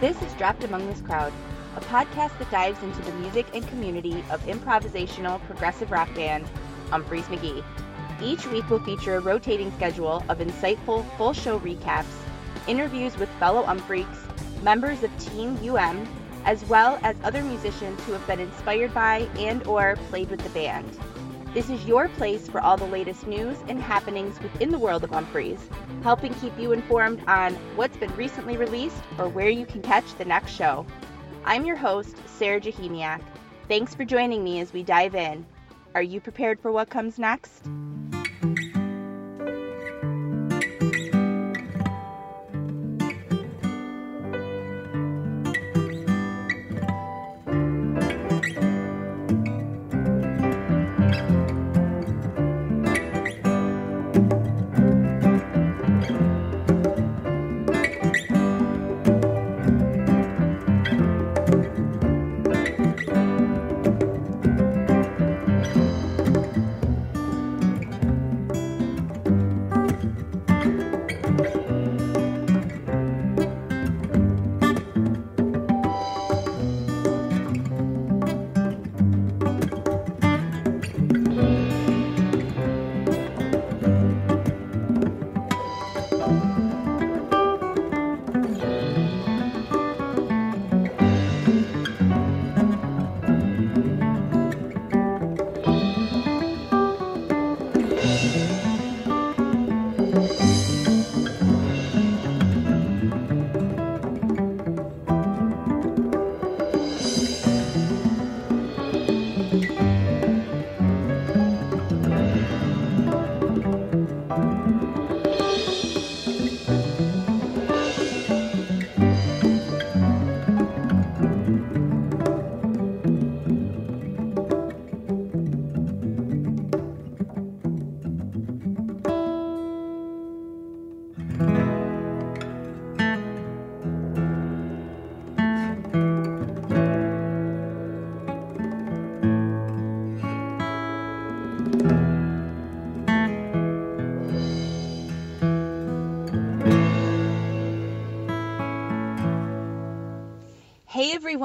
This is Dropped Among This Crowd, a podcast that dives into the music and community of improvisational progressive rock band Umphrey's McGee. Each week will feature a rotating schedule of insightful full show recaps, interviews with fellow Umphreaks, members of Team UM, as well as other musicians who have been inspired by and or played with the band. This is your place for all the latest news and happenings within the world of Umphrey's, helping keep you informed on what's been recently released or where you can catch the next show. I'm your host, Sarah Jahemiak. Thanks for joining me as we dive in. Are you prepared for what comes next?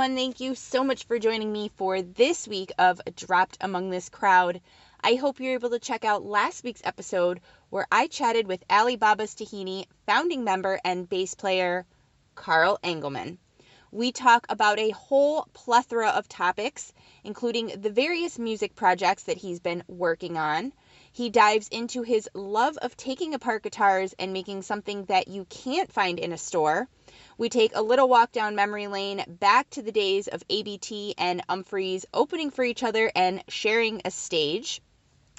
Everyone, thank you so much for joining me for this week of Dropped Among This Crowd. I hope you're able to check out last week's episode where I chatted with Ali Baba's Tahini founding member and bass player Carl Engelman. We talk about a whole plethora of topics, including the various music projects that he's been working on. He dives into his love of taking apart guitars and making something that you can't find in a store we take a little walk down memory lane back to the days of ABT and Umphrey's opening for each other and sharing a stage.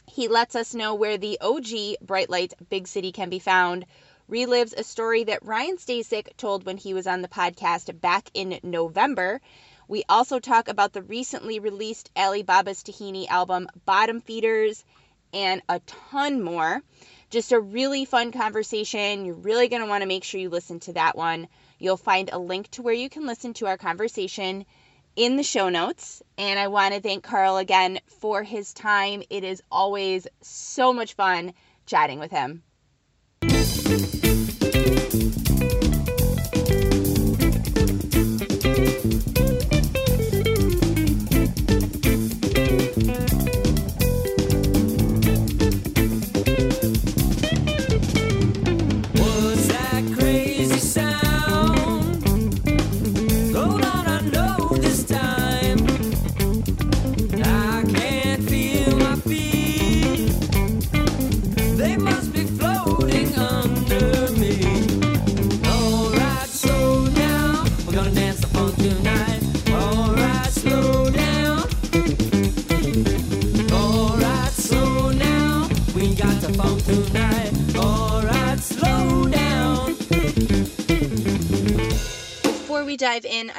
He lets us know where the OG Bright Lights Big City can be found, relives a story that Ryan Stasik told when he was on the podcast back in November. We also talk about the recently released Ali Baba's Tahini album, Bottom Feeders, and a ton more. Just a really fun conversation. You're really going to want to make sure you listen to that one. You'll find a link to where you can listen to our conversation in the show notes. And I want to thank Carl again for his time. It is always so much fun chatting with him.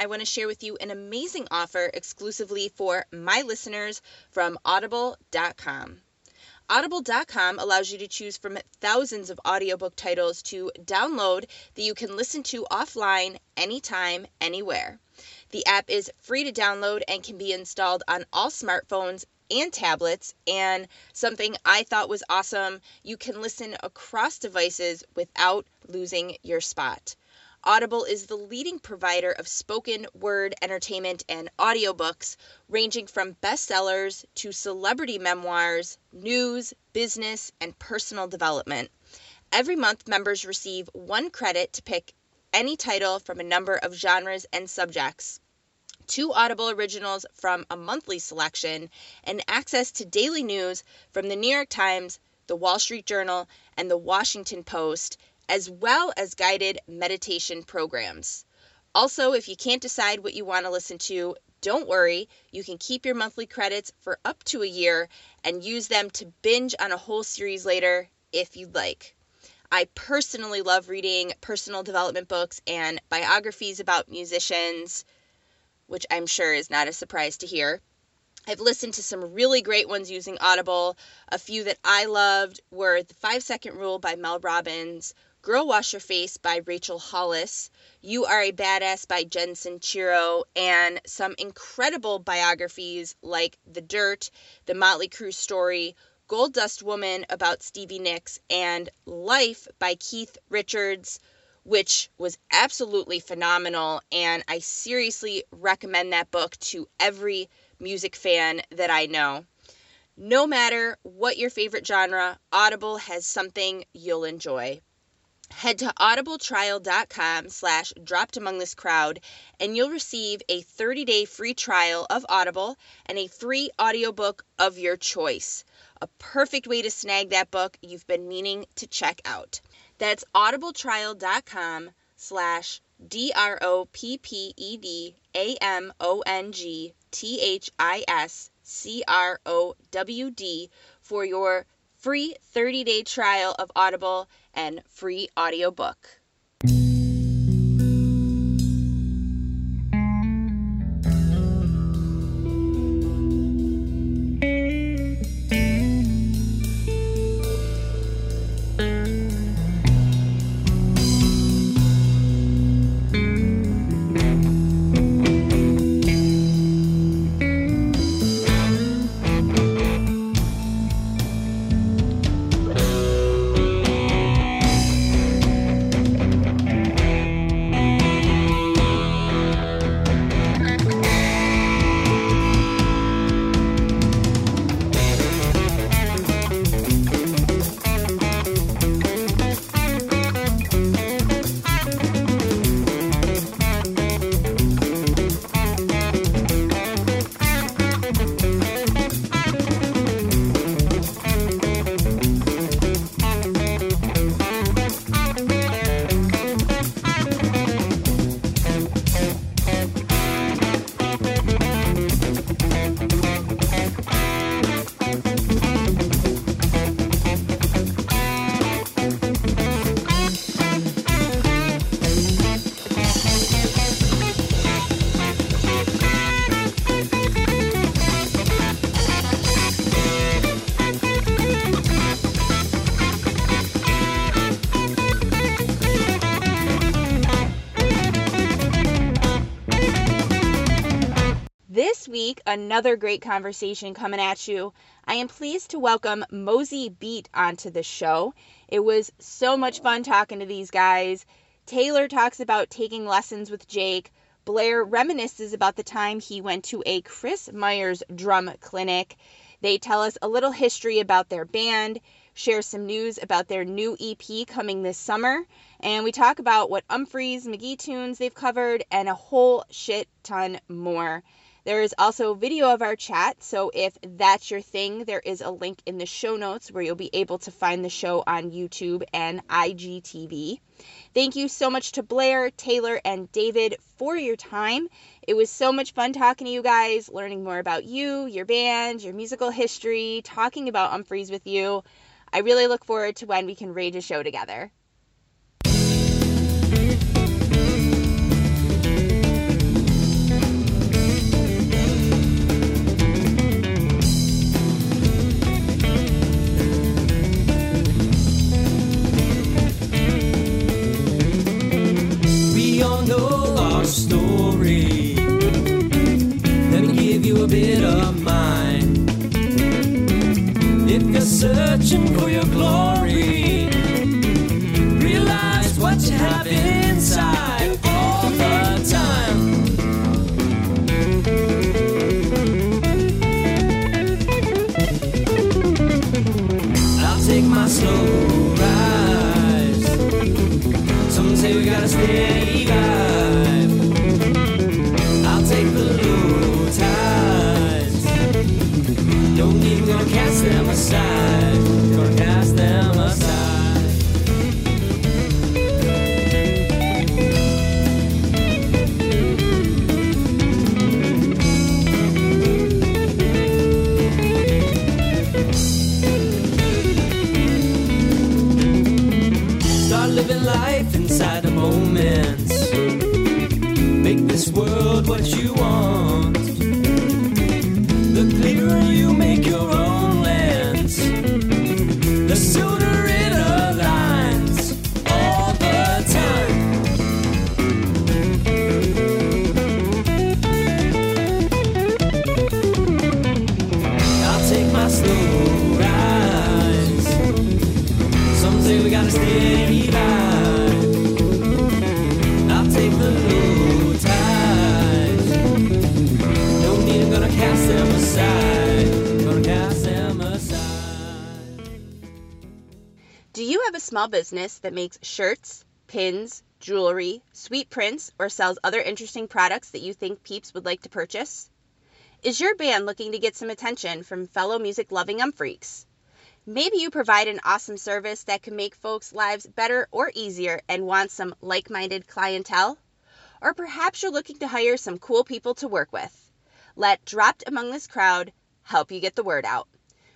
I want to share with you an amazing offer exclusively for my listeners from audible.com. Audible.com allows you to choose from thousands of audiobook titles to download that you can listen to offline anytime, anywhere. The app is free to download and can be installed on all smartphones and tablets. And something I thought was awesome you can listen across devices without losing your spot. Audible is the leading provider of spoken word entertainment and audiobooks, ranging from bestsellers to celebrity memoirs, news, business, and personal development. Every month, members receive one credit to pick any title from a number of genres and subjects two Audible originals from a monthly selection, and access to daily news from the New York Times, the Wall Street Journal, and the Washington Post, as well as guided meditation programs. Also, if you can't decide what you want to listen to, don't worry, you can keep your monthly credits for up to a year and use them to binge on a whole series later if you'd like. I personally love reading personal development books and biographies about musicians, which I'm sure is not a surprise to hear. I've listened to some really great ones using Audible. A few that I loved were The Five Second Rule by Mel Robbins, Girl Wash Your Face by Rachel Hollis, You Are a Badass by Jen Sincero, and some incredible biographies like The Dirt, The Motley Crue Story, Gold Dust Woman about Stevie Nicks, and Life by Keith Richards which was absolutely phenomenal. And I seriously recommend that book to every music fan that I know. No matter what your favorite genre, Audible has something you'll enjoy. Head to audibletrial.com slash dropped among this crowd and you'll receive a 30-day free trial of Audible and a free audiobook of your choice. A perfect way to snag that book you've been meaning to check out. That's audibletrial.com slash D-R-O-P-P-E-D-A-M-O-N-G-T-H-I-S-C-R-O-W-D for your free 30-day trial of Audible and free audiobook. Another great conversation coming at you. I am pleased to welcome Mosey Beat onto the show. It was so much fun talking to these guys. Taylor talks about taking lessons with Jake. Blair reminisces about the time he went to a Kris Myers drum clinic. They tell us a little history about their band, share some news about their new EP coming this summer, and we talk about what Umphrey's McGee tunes they've covered and a whole shit ton more. There is also a video of our chat, so if that's your thing, there is a link in the show notes where you'll be able to find the show on YouTube and IGTV. Thank you so much to Blair, Taylor, and David for your time. It was so much fun talking to you guys, learning more about you, your band, your musical history, talking about Umphrey's with you. I really look forward to when we can rage a show together. story. Let me give you a bit of mine. If you're searching for your glory, realize what you have inside all the time. I'll take my slow rise. Some say we gotta stay. By. Gonna cast them aside. Gonna cast them aside. Start living life inside the moments. Make this world what you want. Small business that makes shirts, pins, jewelry, sweet prints, or sells other interesting products that you think peeps would like to purchase? Is your band looking to get some attention from fellow music loving um freaks? Maybe you provide an awesome service that can make folks' lives better or easier and want some like minded clientele? Or perhaps you're looking to hire some cool people to work with. Let Dropped Among This Crowd help you get the word out.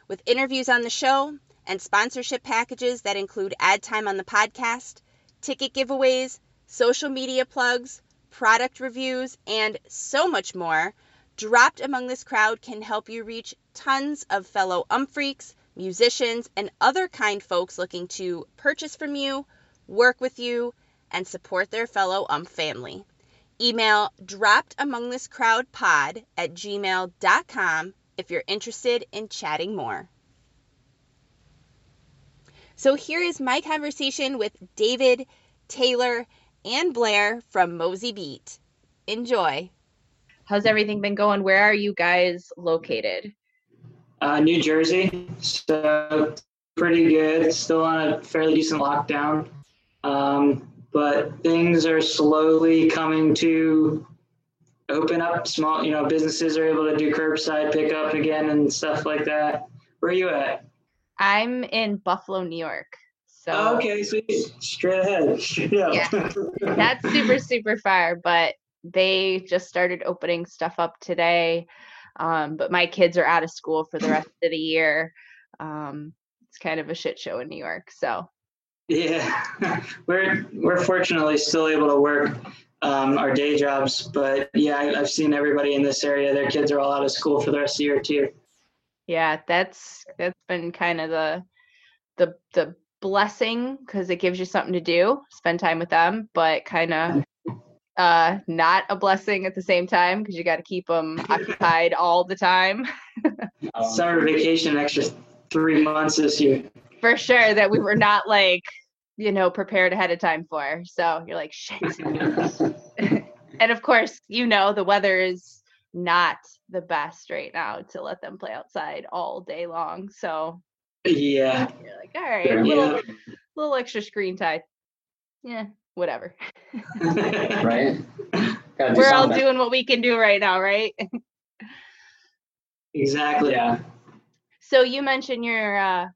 With interviews on the show and sponsorship packages that include ad time on the podcast, ticket giveaways, social media plugs, product reviews, and so much more, Dropped Among This Crowd can help you reach tons of fellow umphreaks, musicians, and other kind folks looking to purchase from you, work with you, and support their fellow umph family. Email droppedamongthiscrowdpod at gmail.com if you're interested in chatting more. So here is my conversation with David, Taylor, and Blair from Mosey Beat. Enjoy. How's everything been going? Where are you guys located? Uh, New Jersey, so pretty good. Still on a fairly decent lockdown, um, but things are slowly coming to open up. Small, you know, businesses are able to do curbside pickup again and stuff like that. Where are you at? I'm in Buffalo, New York. So Oh, okay, sweet. Straight ahead. Yeah. that's super super far but they just started opening stuff up today um, but my kids are out of school for the rest of the year um, it's kind of a shit show in new york so Yeah, we're we're fortunately still able to work um, our day jobs, but yeah, I, I've seen everybody in this area. Their kids are all out of school for the rest of the year too. Yeah that's that's been kind of the the the blessing because it gives you something to do spend time with them but kind of uh not a blessing at the same time because you got to keep them occupied all the time Summer vacation, extra three months this year. for sure that we were not like you know prepared ahead of time for so you're like shit and of course you know the weather is not the best right now to let them play outside all day long so Yeah, you're like all right yeah, little, little extra screen time yeah whatever right? We're all something. doing what we can do right now right exactly. Yeah. so you mentioned you're uh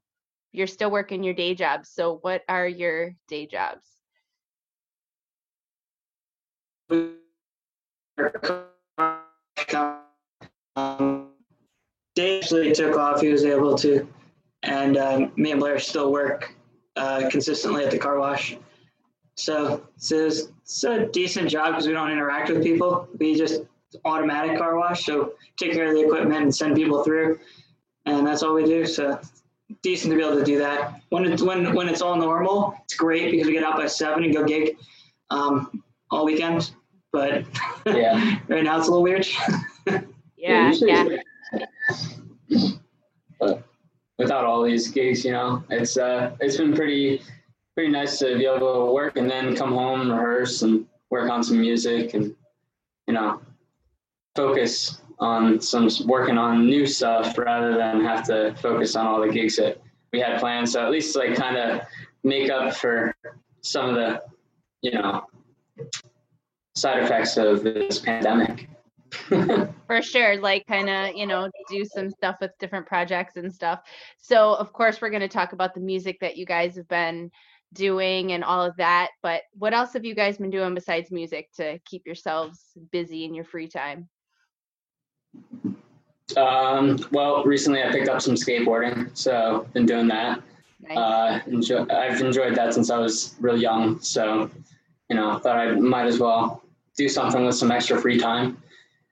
you're still working your day jobs so what are your day jobs actually took off. He was able to, and um, me and Blair still work uh, consistently at the car wash. So it's a, it's a decent job because we don't interact with people. We just automatic car wash. So take care of the equipment and send people through, and that's all we do. So decent to be able to do that. When it's when when it's all normal, it's great because we get out by seven and go gig um, all weekend. But Yeah. right now it's a little weird. yeah usually yeah it's- But without all these gigs, you know, it's uh, it's been pretty, pretty nice to be able to work and then come home, rehearse, and work on some music, and you know, focus on some working on new stuff rather than have to focus on all the gigs that we had planned. So at least like kind of make up for some of the, you know, side effects of this pandemic. for sure like kind of you know do some stuff with different projects and stuff so of course we're going to talk about the music that you guys have been doing and all of that but what else have you guys been doing besides music to keep yourselves busy in your free time um, well, recently I picked up some skateboarding, so been doing that. nice. Uh, enjoy, I've enjoyed that since I was real young, so you know, thought I might as well do something with some extra free time.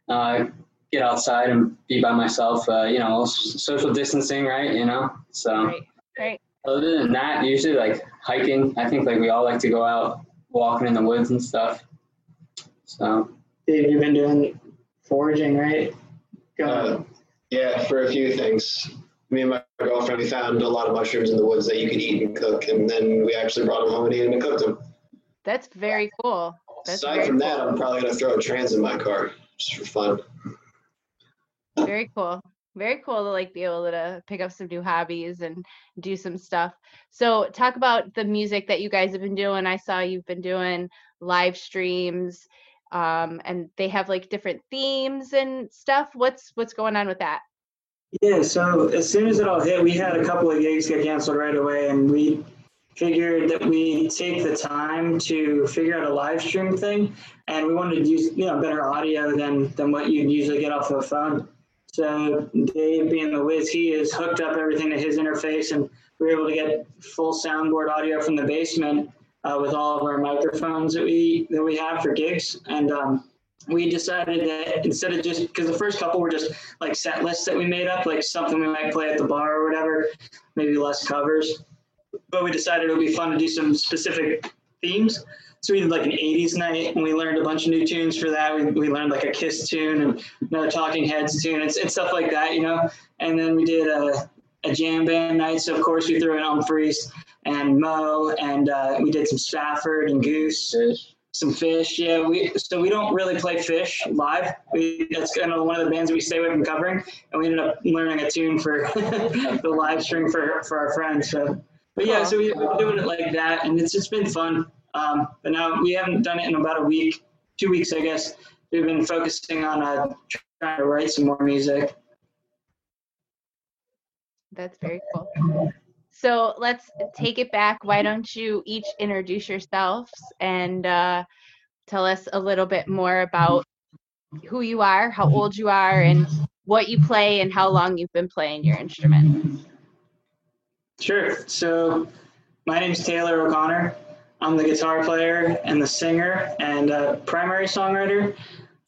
Uh, get outside and be by myself. Uh, you know, social distancing, right? You know, so. right right Other than that, usually like hiking. I think like we all like to go out walking in the woods and stuff. So Dave, you've been doing foraging, right? Go Uh, yeah, for a few things. Me and my girlfriend, we found a lot of mushrooms in the woods that you could eat and cook, and then we actually brought them home and ate them and cooked them. that's very cool that's Aside very from that. I'm probably gonna throw a trans in my car just for fun. very cool. Very cool to like be able to pick up some new hobbies and do some stuff. So talk about the music that you guys have been doing. I saw you've been doing live streams um and they have like different themes and stuff. What's what's going on with that? Yeah, so as soon as it all hit, we had a couple of gigs get canceled right away, and we figured that we take the time to figure out a live stream thing, and we wanted to use you know better audio than than what you'd usually get off of a phone. So Dave, being the whiz he is, hooked up everything to his interface, and we were able to get full soundboard audio from the basement uh, with all of our microphones that we that we have for gigs, and um, we decided that instead of just because the first couple were just like set lists that we made up, like something we might play at the bar or whatever, maybe less covers. But we decided it would be fun to do some specific themes. So we did like an 80s night and we learned a bunch of new tunes for that. We, we learned like a Kiss tune and another Talking Heads tune and, and stuff like that, you know. And then we did a, a jam band night. So, of course, we threw in Umphrey's and moe. and uh, we did some Spafford and Goose Phish. some Phish. Yeah, we so we don't really play Phish live. We, that's kind of one of the bands that we stay away from covering, and we ended up learning a tune for the live stream for for our friends. So, but yeah, so we, we've been doing it like that, and it's just been fun. Um, but now we haven't done it in about a week, two weeks, I guess. We've been focusing on uh, trying to write some more music. That's very cool. So let's take it back. Why don't you each introduce yourselves and uh, tell us a little bit more about who you are, how old you are, and what you play, and how long you've been playing your instrument. Sure. So, my name is Taylor O'Connor. I'm the guitar player and the singer and uh, primary songwriter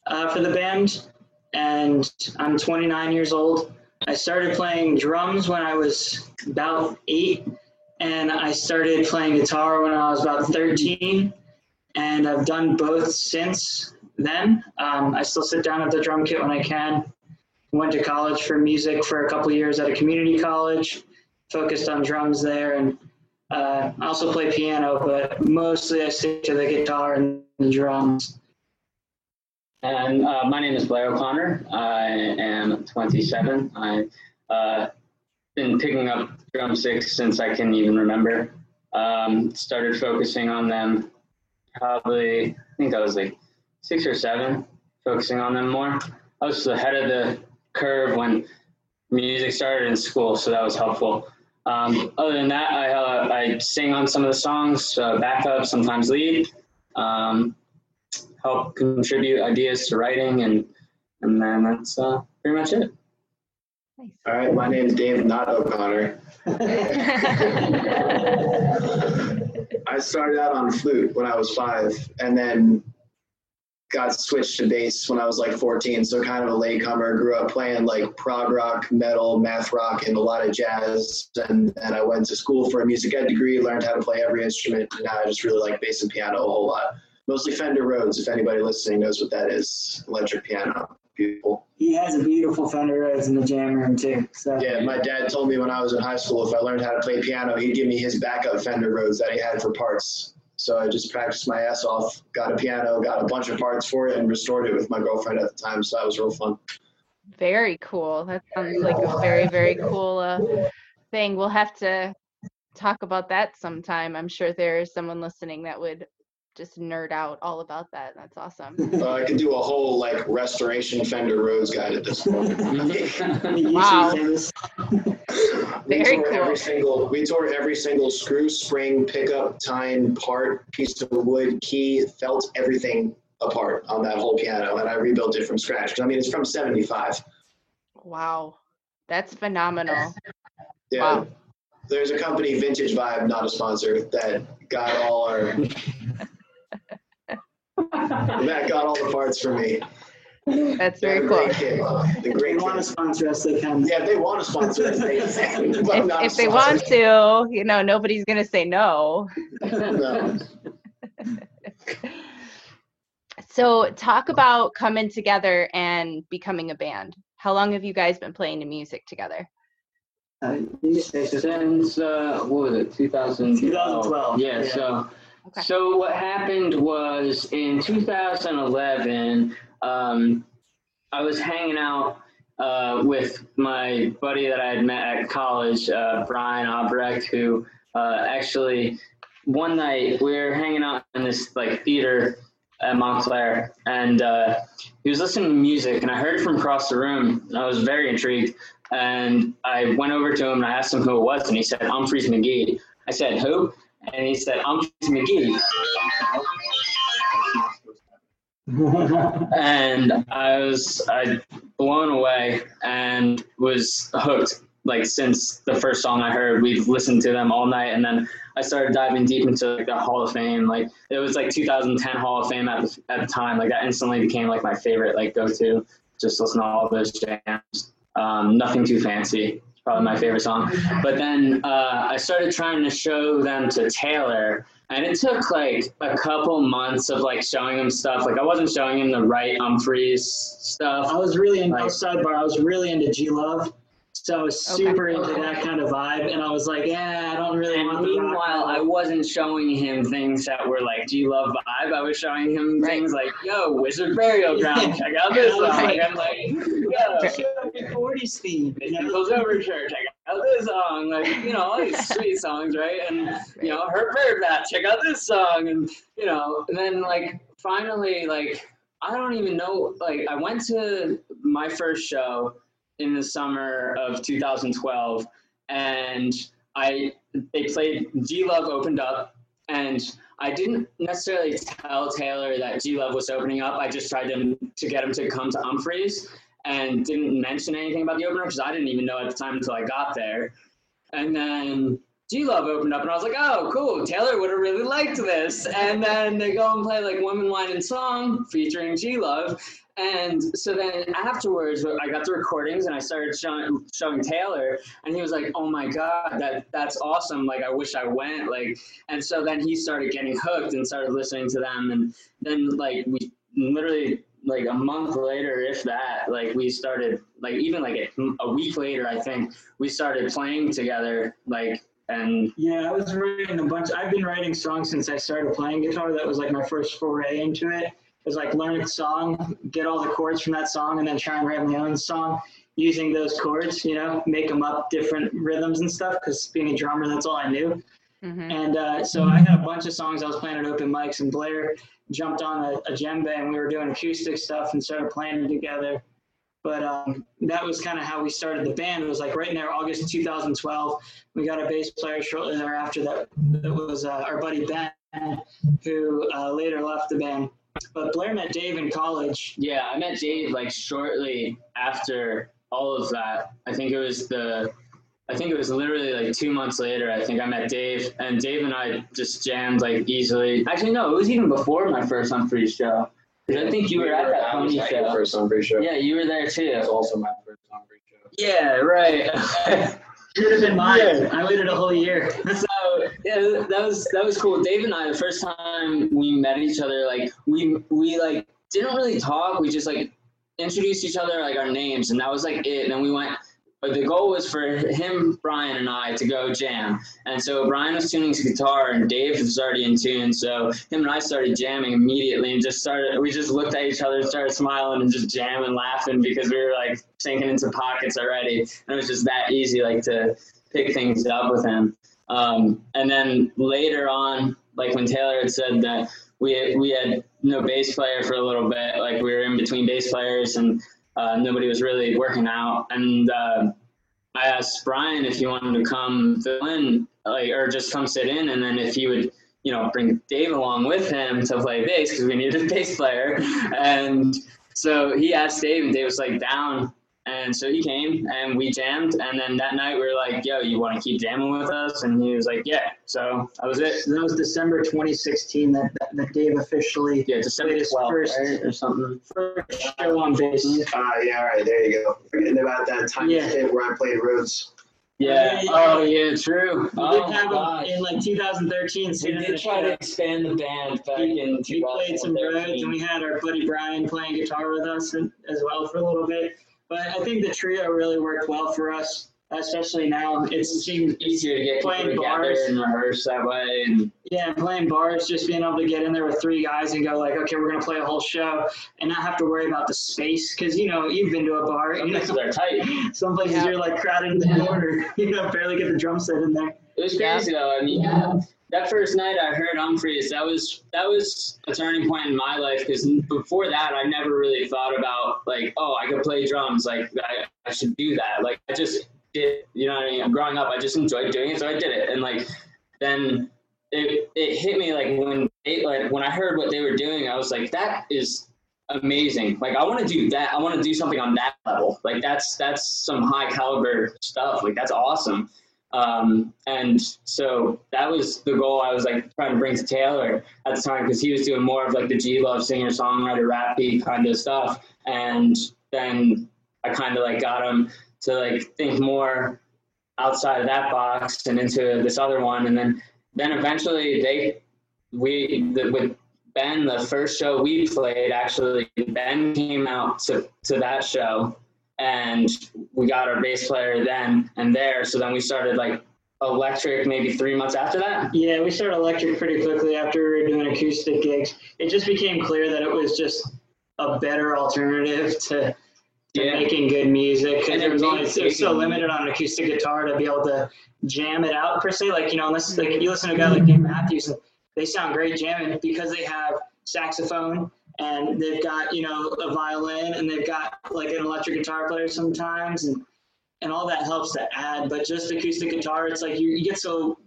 uh, for the band. And I'm 29 years old. I started playing drums when I was about eight, and I started playing guitar when I was about 13. And I've done both since then. Um, I still sit down at the drum kit when I can. Went to college for music for a couple years at a community college focused on drums there and uh, I also play piano, but mostly I stick to the guitar and the drums. And uh, my name is Blair O'Connor. I am 27. I've uh, been picking up drumsticks since I can even remember. Um, started focusing on them probably, I think I was like six or seven, focusing on them more. I was ahead of the curve when music started in school, so that was helpful. Um, other than that, I, uh, I sing on some of the songs, uh, backup, sometimes lead. Um, help contribute ideas to writing and and then that's uh, pretty much it. Nice. All right, my name's Dave, not O'Connor. I started out on flute when I was five, and then got switched to bass when I was like 14. So kind of a latecomer. Grew up playing like prog rock, metal, math rock, and a lot of jazz. And then I went to school for a music ed degree, learned how to play every instrument. And now I just really like bass and piano a whole lot. Mostly Fender Rhodes. If anybody listening knows what that is, electric piano. Beautiful. He has a beautiful Fender Rhodes in the jam room too. So Yeah, my dad told me when I was in high school if I learned how to play piano, he'd give me his backup Fender Rhodes that he had for parts. So I just practiced my ass off, got a piano, got a bunch of parts for it, and restored it with my girlfriend at the time. So that was real fun. Very cool. That sounds like a very, very cool uh, thing. We'll have to talk about that sometime. I'm sure there's someone listening that would just nerd out all about that. That's awesome. Uh, I could do a whole like restoration Fender Rhodes guide at this point. Wow. we Very tore cool. every single we tore every single screw, spring, pickup, tine, part, piece of wood, key, felt everything apart on that whole piano, and I rebuilt it from scratch. I mean, it's from '75. Wow. That's phenomenal. Yeah. Wow. There's a company, Vintage Vibe, not a sponsor, that got all our that got all the parts for me. That's very cool. great kid. The If they great want to sponsor us, they can. Yeah, if they want to sponsor us, they can. If, if they want to, you know, nobody's gonna say no. No. So talk about coming together and becoming a band. How long have you guys been playing the music together? Uh, you. Since uh, what was it, 2012? 2012, Yeah. yeah. So, Okay. so what happened was in 2011, um, I was hanging out uh, with my buddy that I had met at college, uh, Brian Albrecht, who uh, actually one night we were hanging out in this like theater at Montclair, and uh, he was listening to music, and I heard from across the room. I was very intrigued, and I went over to him and I asked him who it was, and he said Umphrey's McGee. I said who, and he said Umphrey's McGee, and I was I blown away and was hooked. Like since the first song I heard, we've listened to them all night, and then I started diving deep into like the Hall of Fame. Like it was like 2010 Hall of Fame at the, at the time. Like that instantly became like my favorite like go to. Just listen to all those jams. Um, nothing too fancy. Probably my favorite song. But then uh, I started trying to show them to Taylor, and it took like a couple months of like showing him stuff. Like I wasn't showing him the right Umphrey's stuff. I was really in Like- sidebar. I was really into G Love, so I was Okay. super into that kind of vibe. And I was like, yeah, I don't really And want the rock meanwhile, I wasn't showing him things that were like do you Love vibe. I was showing him things like, yo, Wizard Burial Ground, check out this song. Right. I'm like, yo, Shut up your 40s theme. you know? People's Overture, check out this song. Like, you know, all these sweet songs, right? And, you know, Hurt Bird Bath, check out this song. And, you know, and then like finally, like, I don't even know, like, I went to my first show in the summer of 2012 and I they played G Love opened up and I didn't necessarily tell Taylor that G Love was opening up. I just tried to, to get him to come to Umphrey's and didn't mention anything about the opener because I didn't even know at the time until I got there. And then G Love opened up and I was like, oh, cool. Taylor would have really liked this. And then they go and play like Women, Wine, and Song featuring G Love. And so then afterwards, I got the recordings and I started showing, showing Taylor, and he was like, "Oh my god, that that's awesome! Like I wish I went." Like, and so then he started getting hooked and started listening to them, and then like we literally like a month later, if that, like we started like even like a, a week later, I think we started playing together. Like, and Yeah, I was writing a bunch. I've been writing songs since I started playing guitar. That was like my first foray into it. It was like learn a song, get all the chords from that song, and then try and write my own song using those chords. You know, make them up different rhythms and stuff. Because being a drummer, that's all I knew. Mhm. And uh, so I had a bunch of songs I was playing at open mics, and Blair jumped on a, a djembe, and we were doing acoustic stuff and started playing together. But um, that was kind of how we started the band. It was like right in there, August 2012. We got a bass player shortly thereafter. That that was uh, our buddy Ben, who uh, later left the band. But Blair met Dave in college. yeah, I met Dave like shortly after all of that. I think it was the. I think it was literally like two months later. I think I met Dave, and Dave and I just jammed like easily. Actually, no, it was even before my first Umphrey's show. 'Cause I think you were at that I was pony at your show. First Umphrey show. Yeah, you were there too. It was also my first Umphrey show. Yeah, right. Should have been mine. Yeah. I waited a whole year. so yeah, that was that was cool. Dave and I, the first time we met each other, like we we like didn't really talk. We just like introduced each other like our names, and that was like it. And then we went. But the goal was for him, Brian, and I to go jam. And so Brian was tuning his guitar, and Dave was already in tune. So him and I started jamming immediately, and just started. We just looked at each other, started smiling, and just jamming, laughing because we were like sinking into pockets already. And it was just that easy, like to pick things up with him. Um, and then later on, like when Taylor had said that we we had no bass player for a little bit. Like we were in between bass players, and uh, nobody was really working out. And uh, I asked Brian if he wanted to come fill in, like, or just come sit in, and then if he would, you know, bring Dave along with him to play bass because we needed a bass player. And so he asked Dave, and Dave was like down. And so he came and we jammed. And then that night we were like, yo, you want to keep jamming with us? And he was like, yeah. So that was it. So that was December 2016 that, that, that Dave officially Yeah, December Played 12th, first- right? Or something. first show on bass. Ah, yeah, all right, there you go. Forgetting about that time Yeah. stint where I played Rhodes. Yeah. Yeah. Oh, yeah, true. We Oh, did have him gosh. in like 2013. We did try to expand the band back He- in we played some Rhodes and we had our buddy Brian playing guitar with us and, as well for a little bit. But I think the trio really worked well for us, especially now. It seems easier to get people Playing together bars. and rehearse that way. And yeah, playing bars, just being able to get in there with three guys and go like, okay, we're gonna play a whole show, and not have to worry about the space because you know you've been to a bar. some places are tight. some places Yeah. you're like crowded in the corner. You know, barely get the drum set in there. It was Yeah. crazy though. I mean, that first night I heard Umphrey's, that was that was a turning point in my life because before that I never really thought about like, oh, I could play drums. Like I, I should do that. Like I just did. You know what I mean? Growing up, I just enjoyed doing it, so I did it. And like then it it hit me like when like when I heard what they were doing, I was like, that is amazing. Like I want to do that. I want to do something on that level. Like that's that's some high caliber stuff. Like that's awesome. Um, and so that was the goal I was like trying to bring to Taylor at the time because he was doing more of like the G Love singer songwriter rappy kind of stuff. And then I kind of like got him to like think more outside of that box and into this other one. And then then eventually they we the, with Ben the first show we played actually Ben came out to to that show and we got our bass player then and there. So then we started like electric maybe three months after that. Yeah, we started electric pretty quickly after we were doing acoustic gigs. It just became clear that it was just a better alternative to, to Yeah. making good music because And it was only it was so limited on an acoustic guitar to be able to jam it out per se. Like you know, unless like you listen to a guy like Dave Matthews, they sound great jamming because they have saxophone and they've got you know a violin and they've got like an electric guitar player sometimes and and all that helps to add. But just acoustic guitar, it's like you, you get so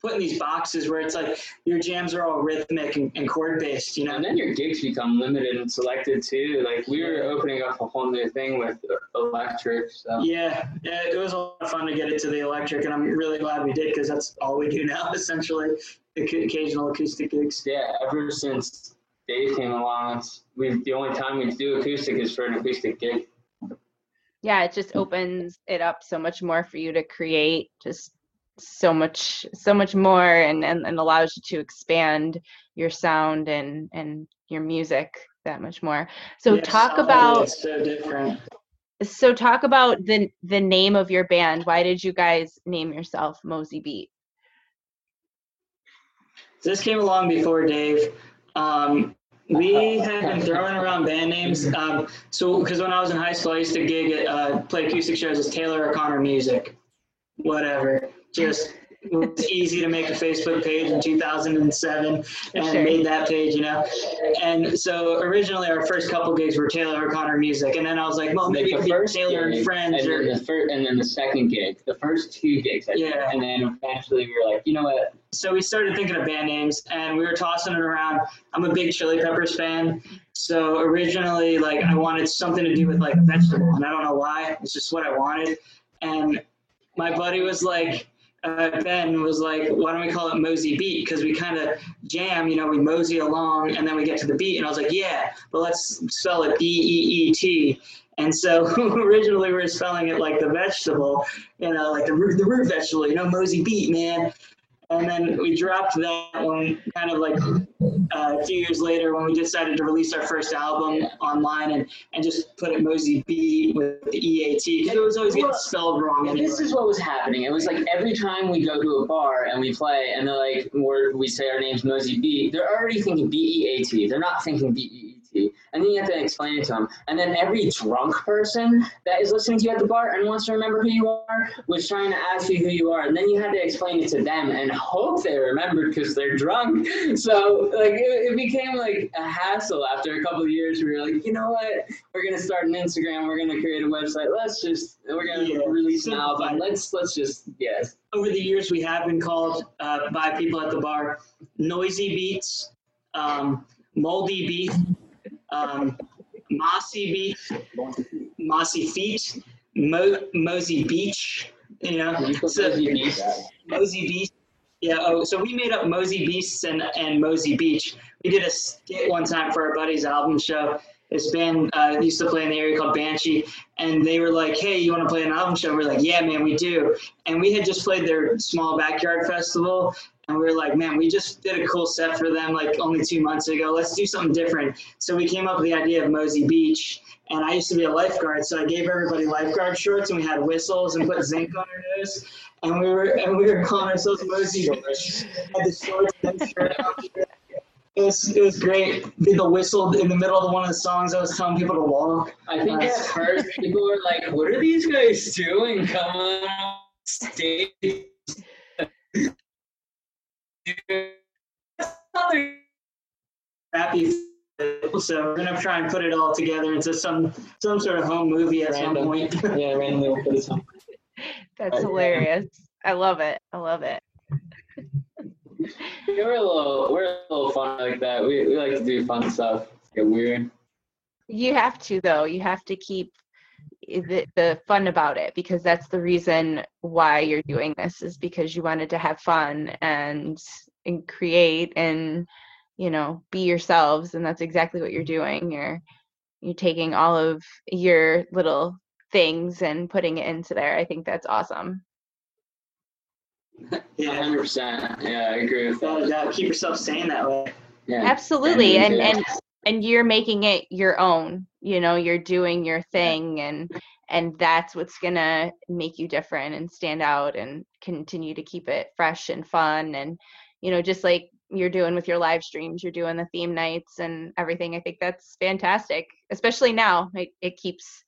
put in these boxes where it's like your jams are all rhythmic and, and chord based, you know. And then your gigs become limited and selected too. Like we were opening up a whole new thing with electric. So Yeah, yeah, it was a lot of fun to get it to the electric, and I'm really glad we did because that's all we do now, essentially. Occasional acoustic gigs. yeah, ever since Dave came along, it's, we the only time we do acoustic is for an acoustic gig. yeah it just opens it up so much more for you to create just so much so much more and, and and allows you to expand your sound and and your music that much more so Yeah, talk about so different. so talk about the the name of your band why did you guys name yourself mosey beat This came along before Dave. Um, we had been throwing around band names. Um, so, because when I was in high school, I used to gig at, uh, play acoustic shows as Taylor O'Connor Music. Whatever. Just it was easy to make a Facebook page in 2007 and Sure. made that page, you know. And so originally our first couple gigs were Taylor O'Connor Music, and then I was like, well, maybe it Like could the first Taylor and Friends. and Or, then the first, and then the second gig, the first two gigs, I think. Yeah. and then eventually we were like, you know what? so we started thinking of band names and we were tossing it around. I'm a big Chili Peppers fan. So originally, like, I wanted something to do with like a vegetable, and I don't know why. It's just what I wanted. And my buddy was like, uh, Ben was like, why don't we call it Mosey Beat? Because we kind of jam, you know, we mosey along and then we get to the beat. And I was like, yeah, but let's spell it B E E T. And so originally we were spelling it like the vegetable, you know, like the root, the root vegetable, you know, Mosey Beat, man. And then we dropped that one kind of like uh, a few years later when we decided to release our first album online and, and just put it Mosey B with the EAT because it was always getting spelled wrong. Anyway. this is what was happening. It was like every time we go to a bar and we play, and they're like, we're, we say our name's Mosey B, they're already thinking B E A T. They're not thinking B E E T. and then you have to explain it to them. And then every drunk person that is listening to you at the bar and wants to remember who you are was trying to ask you who you are, and then you had to explain it to them and hope they remembered because they're drunk. So like it, it became like a hassle after a couple of years. We were like, you know what? We're gonna start an Instagram. We're gonna create a website. Let's just we're gonna Yeah. release an Simplify album. Let's let's just yes. over the years we have been called uh, by people at the bar noisy beats um, moldy beat um, mossy beat mossy feet Mo- mosey beach you know so, mosey beast yeah oh so we made up mosey beasts and, and mosey beach. We did a skit one time for our buddy's album show this band uh, used to play in the area called banshee and they were like hey you want to play an album show? We're like yeah man we do. And we had just played their small backyard festival and we were like man we just did a cool set for them like only two months ago. Let's do something different. So we came up with the idea of mosey beach and i used to be a lifeguard so i gave everybody lifeguard shorts and we had whistles and put zinc on our nose and we were and we were calling ourselves mosey beach. Had the shorts and shirt on. It was, it was great. Did the whistle in the middle of one of the songs. I was telling people to walk. I think at first people were like, "What are these guys doing? Coming on stage?" Happy. So we're gonna try and put it all together into some some sort of home movie at some Random. point. yeah, randomly we'll put it on. That's hilarious. I love it. I love it. We're a little, we're a little fun like that. We, we like to do fun stuff. Get weird. You have to though. You have to keep the, the fun about it because that's the reason why you're doing this is because you wanted to have fun and and create and you know be yourselves and that's exactly what you're doing. You're you're taking all of your little things and putting it into there. I think that's awesome. Yeah, hundred percent. Yeah, I agree with that. doubt. Keep yourself saying that way. Yeah, Absolutely. And uh, and and you're making it your own. You know, you're doing your thing and and that's what's going to make you different and stand out and continue to keep it fresh and fun and you know, just like you're doing with your live streams, you're doing the theme nights and everything. I think that's fantastic, especially now. It it keeps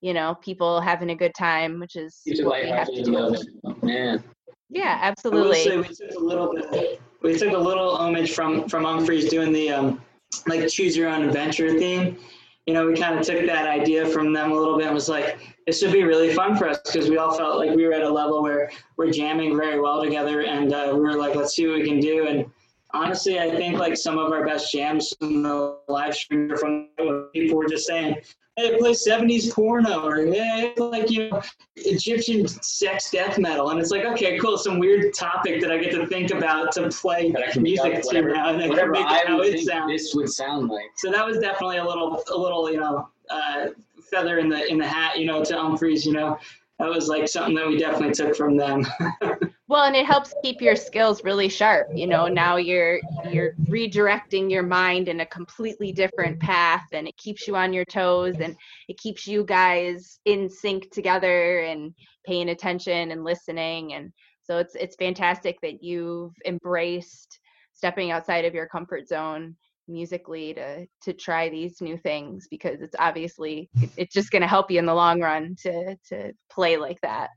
you know, people having a good time, which is Keeps what we have to do. little. Man, Yeah, absolutely. we took a little bit. We took a little homage from from Umphrey's doing the um, like choose your own adventure theme. You know, we kind of took that idea from them a little bit and was like, this would be really fun for us because we all felt like we were at a level where we're jamming very well together, and uh, we were like, let's see what we can do. And honestly, I think like some of our best jams in the live stream are from people were just saying, "Hey, play '70s porno," or "Hey, like you know." Egyptian sex death metal, and it's like, okay, cool, some weird topic that I get to think about to play But I can music to now, and I can make I how it sounds. this would sound like. So that was definitely a little, a little, you know, uh, feather in the in the hat, you know, to Umphrey's, you know, that was like something that we definitely took from them. Well, and it helps keep your skills really sharp. You know, now you're you're redirecting your mind in a completely different path and it keeps you on your toes and it keeps you guys in sync together and paying attention and listening and so it's it's fantastic that you've embraced stepping outside of your comfort zone musically to to try these new things because it's obviously it's just going to help you in the long run to to play like that.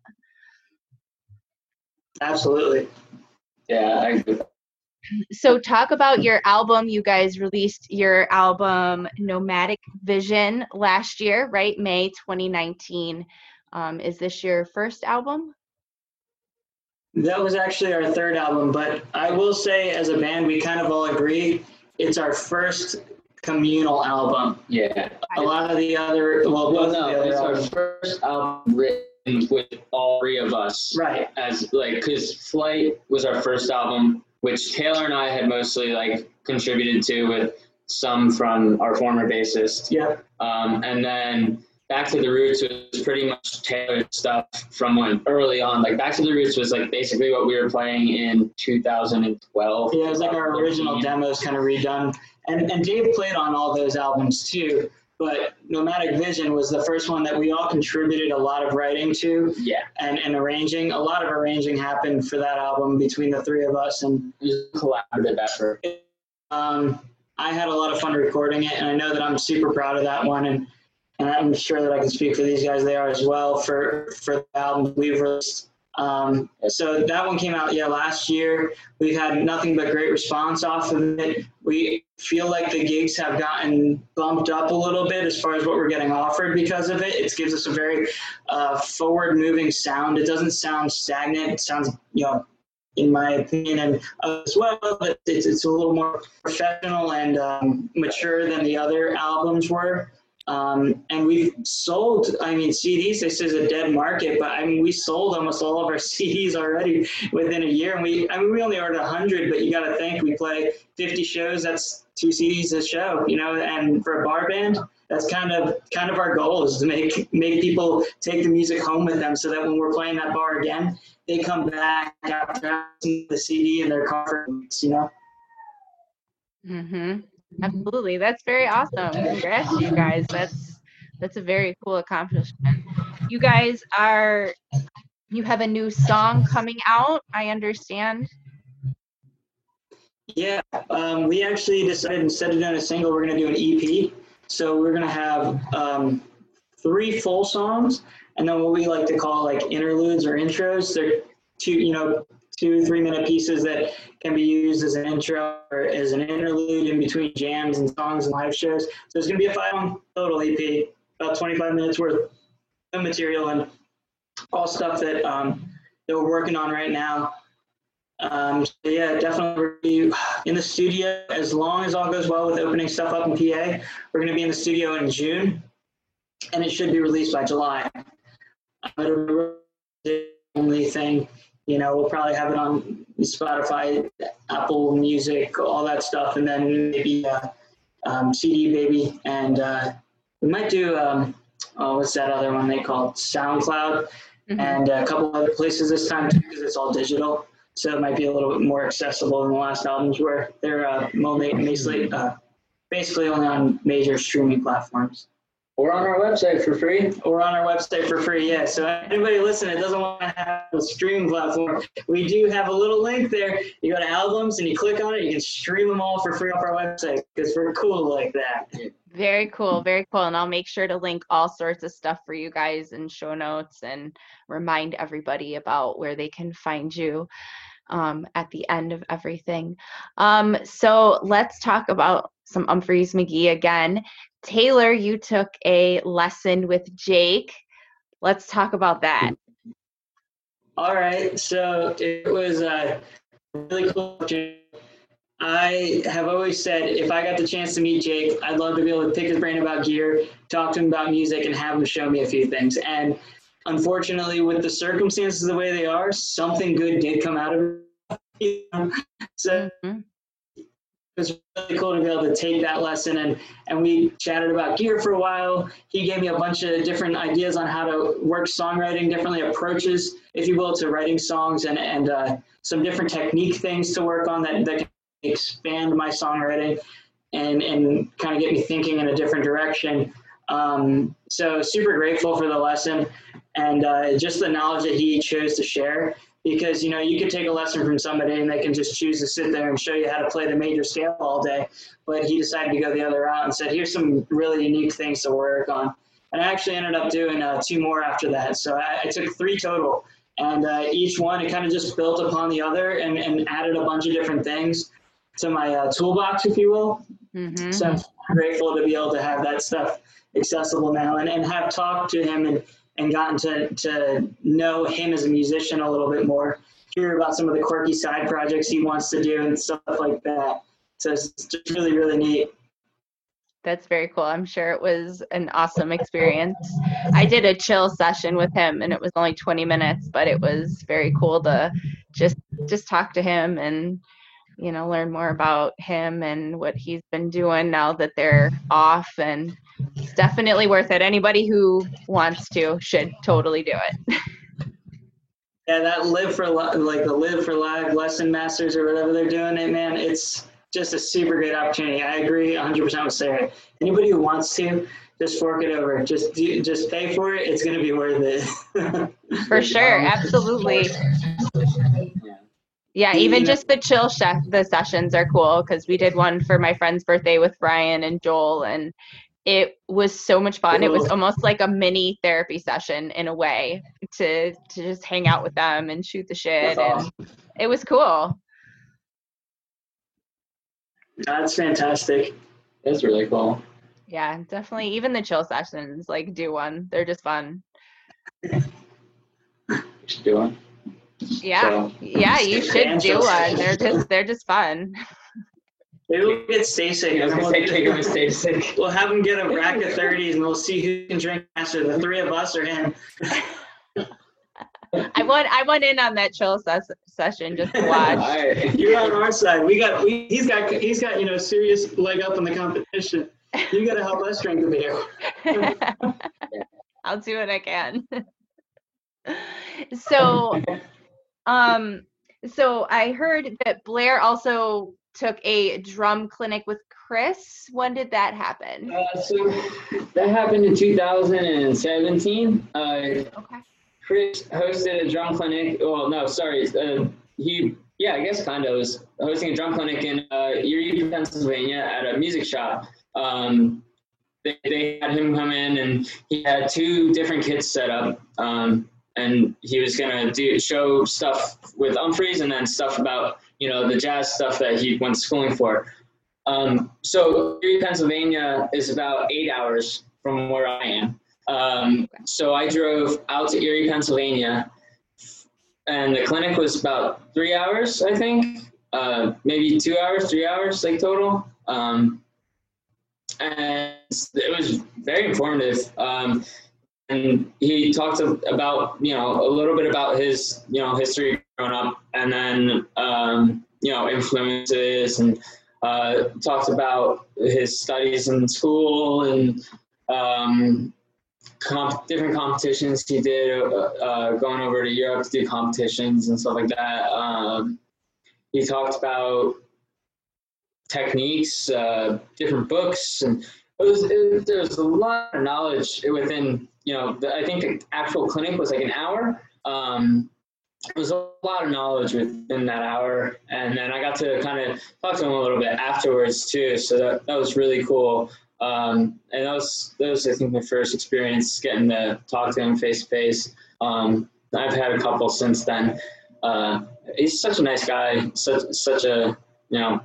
Absolutely. Yeah, I agree. so talk about your album you guys released your album nomadic vision last year right may 2019 um, is this your first album That was actually our third album, but I will say, as a band, we kind of all agree it's our first communal album. Yeah. A lot of the other, well, Well, no, of the it's other our first album written with all three of us. right? As like, because Flight was our first album, which Taylor and I had mostly like contributed to with some from our former bassist. Yeah, Um, and then Back to the Roots was pretty much Taylor's stuff from when early on. Like Back to the Roots was like basically what we were playing in 2012. yeah. It was like our original 2013. demos kind of redone, and and Dave played on all those albums too. But Nomadic Vision was the first one that we all contributed a lot of writing to Yeah, and, and arranging. A lot of arranging happened for that album between the three of us, and it was a collaborative effort. um, I had a lot of fun recording it, and I know that I'm super proud of that one, and and I'm sure that I can speak for these guys. They are as well for for the album we've released. Um, so that one came out yeah last year. We've had nothing but great response off of it. We feel like the gigs have gotten bumped up a little bit as far as what we're getting offered because of it. It gives us a very uh, forward moving sound. It doesn't sound stagnant. It sounds you know in my opinion, and as well, it's, it's a little more professional and um, mature than the other albums were. Um, and we've sold, I mean, CDs, this is a dead market, but I mean, we sold almost all of our CDs already within a year. And we, I mean, we only ordered 100, but you got to think we play 50 shows, that's two CDs a show, you know, and for a bar band, that's kind of kind of our goal is to make make people take the music home with them so that when we're playing that bar again, they come back after the CD in their car, you know. Mm-hmm. Absolutely. That's very awesome. Congrats you guys. That's that's a very cool accomplishment. You guys are you have a new song coming out, I understand. Yeah, um, we actually decided instead of doing a single, we're going to do an EP. So we're going to have um, three full songs, and then what we like to call like interludes or intros. They're two, you know, two three minute pieces that can be used as an intro or as an interlude in between jams and songs and live shows. So it's going to be a five song total EP, about 25 minutes worth of material and all stuff that um, that we're working on right now. Um, so yeah, definitely in the studio as long as all goes well with opening stuff up in PA. We're going to be in the studio in June, and it should be released by July. The only thing you know, we'll probably have it on Spotify, Apple Music, all that stuff, and then maybe uh, um, CD Baby, and uh, we might do um, oh, what's that other one they call SoundCloud, mm-hmm. and a couple other places this time too, because it's all digital, so it might be a little bit more accessible than the last albums where they're uh, mostly, uh, basically only on major streaming platforms or on our website for free. Or on our website for free, yeah. So anybody listening that doesn't want to have a streaming platform, we do have a little link there. You go to albums and you click on it, you can stream them all for free off our website because we're cool like that. Very cool, very cool. And I'll make sure to link all sorts of stuff for you guys in show notes and remind everybody about where they can find you um, at the end of everything. Um, so let's talk about some Umphrey's McGee again. Taylor, you took a lesson with Jake. Let's talk about that. All right. So it was a really cool. I have always said if I got the chance to meet Jake, I'd love to be able to pick his brain about gear, talk to him about music, and have him show me a few things. And unfortunately, with the circumstances the way they are, something good did come out of it. So mm-hmm. it was really cool to be able to take that lesson and and we chatted about gear for a while. He gave me a bunch of different ideas on how to work songwriting differently approaches if you will to writing songs and and uh, some different technique things to work on that, that can expand my songwriting and and kind of get me thinking in a different direction um, so super grateful for the lesson and uh, just the knowledge that he chose to share because you know you could take a lesson from somebody and they can just choose to sit there and show you how to play the major scale all day but he decided to go the other route and said here's some really unique things to work on. And i actually ended up doing uh, two more after that. So i, I took three total and uh, each one it kind of just built upon the other and, and added a bunch of different things to my uh, toolbox if you will. Mm-hmm. so i'm grateful to be able to have that stuff accessible now and, and have talked to him and and gotten to, to know him as a musician a little bit more, hear about some of the quirky side projects he wants to do and stuff like that. So it's just really, really neat. That's very cool. I'm sure it was an awesome experience. I did a chill session with him and it was only 20 minutes, but it was very cool to just just talk to him and you know learn more about him and what he's been doing now that they're off and it's definitely worth it. Anybody who wants to should totally do it. yeah, that live for like the live for live lesson masters or whatever they're doing it, man. It's just a super great opportunity. I agree 100% with Sarah. Anybody who wants to, just fork it over. Just just pay for it. It's going to be worth it. for sure, absolutely. Yeah, even just the chill chef, the sessions are cool because we did one for my friend's birthday with Brian and Joel, and it was so much fun. It was almost like a mini therapy session in a way to to just hang out with them and shoot the shit, That's and awesome. it was cool. That's fantastic. That's really cool. Yeah, definitely. Even the chill sessions, like do one. They're just fun. Do one. Yeah, So, yeah, you should do one. They're just they're just fun. Maybe we'll get Stasik. I was gonna say take him to stay sick. We'll have him get a rack of 30s and we'll see who can drink faster, the three of us or him. I want I went in on that chill ses- session just to watch. I, You're on our side. We got we, he's got he's got you know serious leg up in the competition. You got to help us drink the beer. I'll do what I can. so, um, so I heard that Blair also took a drum clinic with Kris. When did that happen? uh, so that happened in 2017. Uh, Okay. Kris hosted a drum clinic. Well, no, sorry. Uh, he, yeah, I guess kind of was hosting a drum clinic in uh, Erie, Pennsylvania at a music shop. Um, they, they had him come in and he had two different kits set up. Um, and he was gonna do show stuff with Umphrey's and then stuff about you know the jazz stuff that he went schooling for. Um, so Erie, Pennsylvania is about eight hours from where I am. Um, so I drove out to Erie, Pennsylvania, and the clinic was about three hours, I think, uh, maybe two hours, three hours, like total. Um, and it was very informative. Um, and he talked about, you know, a little bit about his, you know, history growing up, and then, um, you know, influences, and uh, talked about his studies in school and um, comp- different competitions he did, uh, uh, going over to Europe to do competitions and stuff like that. Um, he talked about techniques, uh, different books, and it was, it, there was a lot of knowledge within, you know, the, I think the actual clinic was like an hour. Um, there was a lot of knowledge within that hour. And then I got to kind of talk to him a little bit afterwards too. So that, that was really cool. Um, and that was, that was, I think, my first experience getting to talk to him face to face. I've had a couple since then. Uh, he's such a nice guy, such, such a, you know,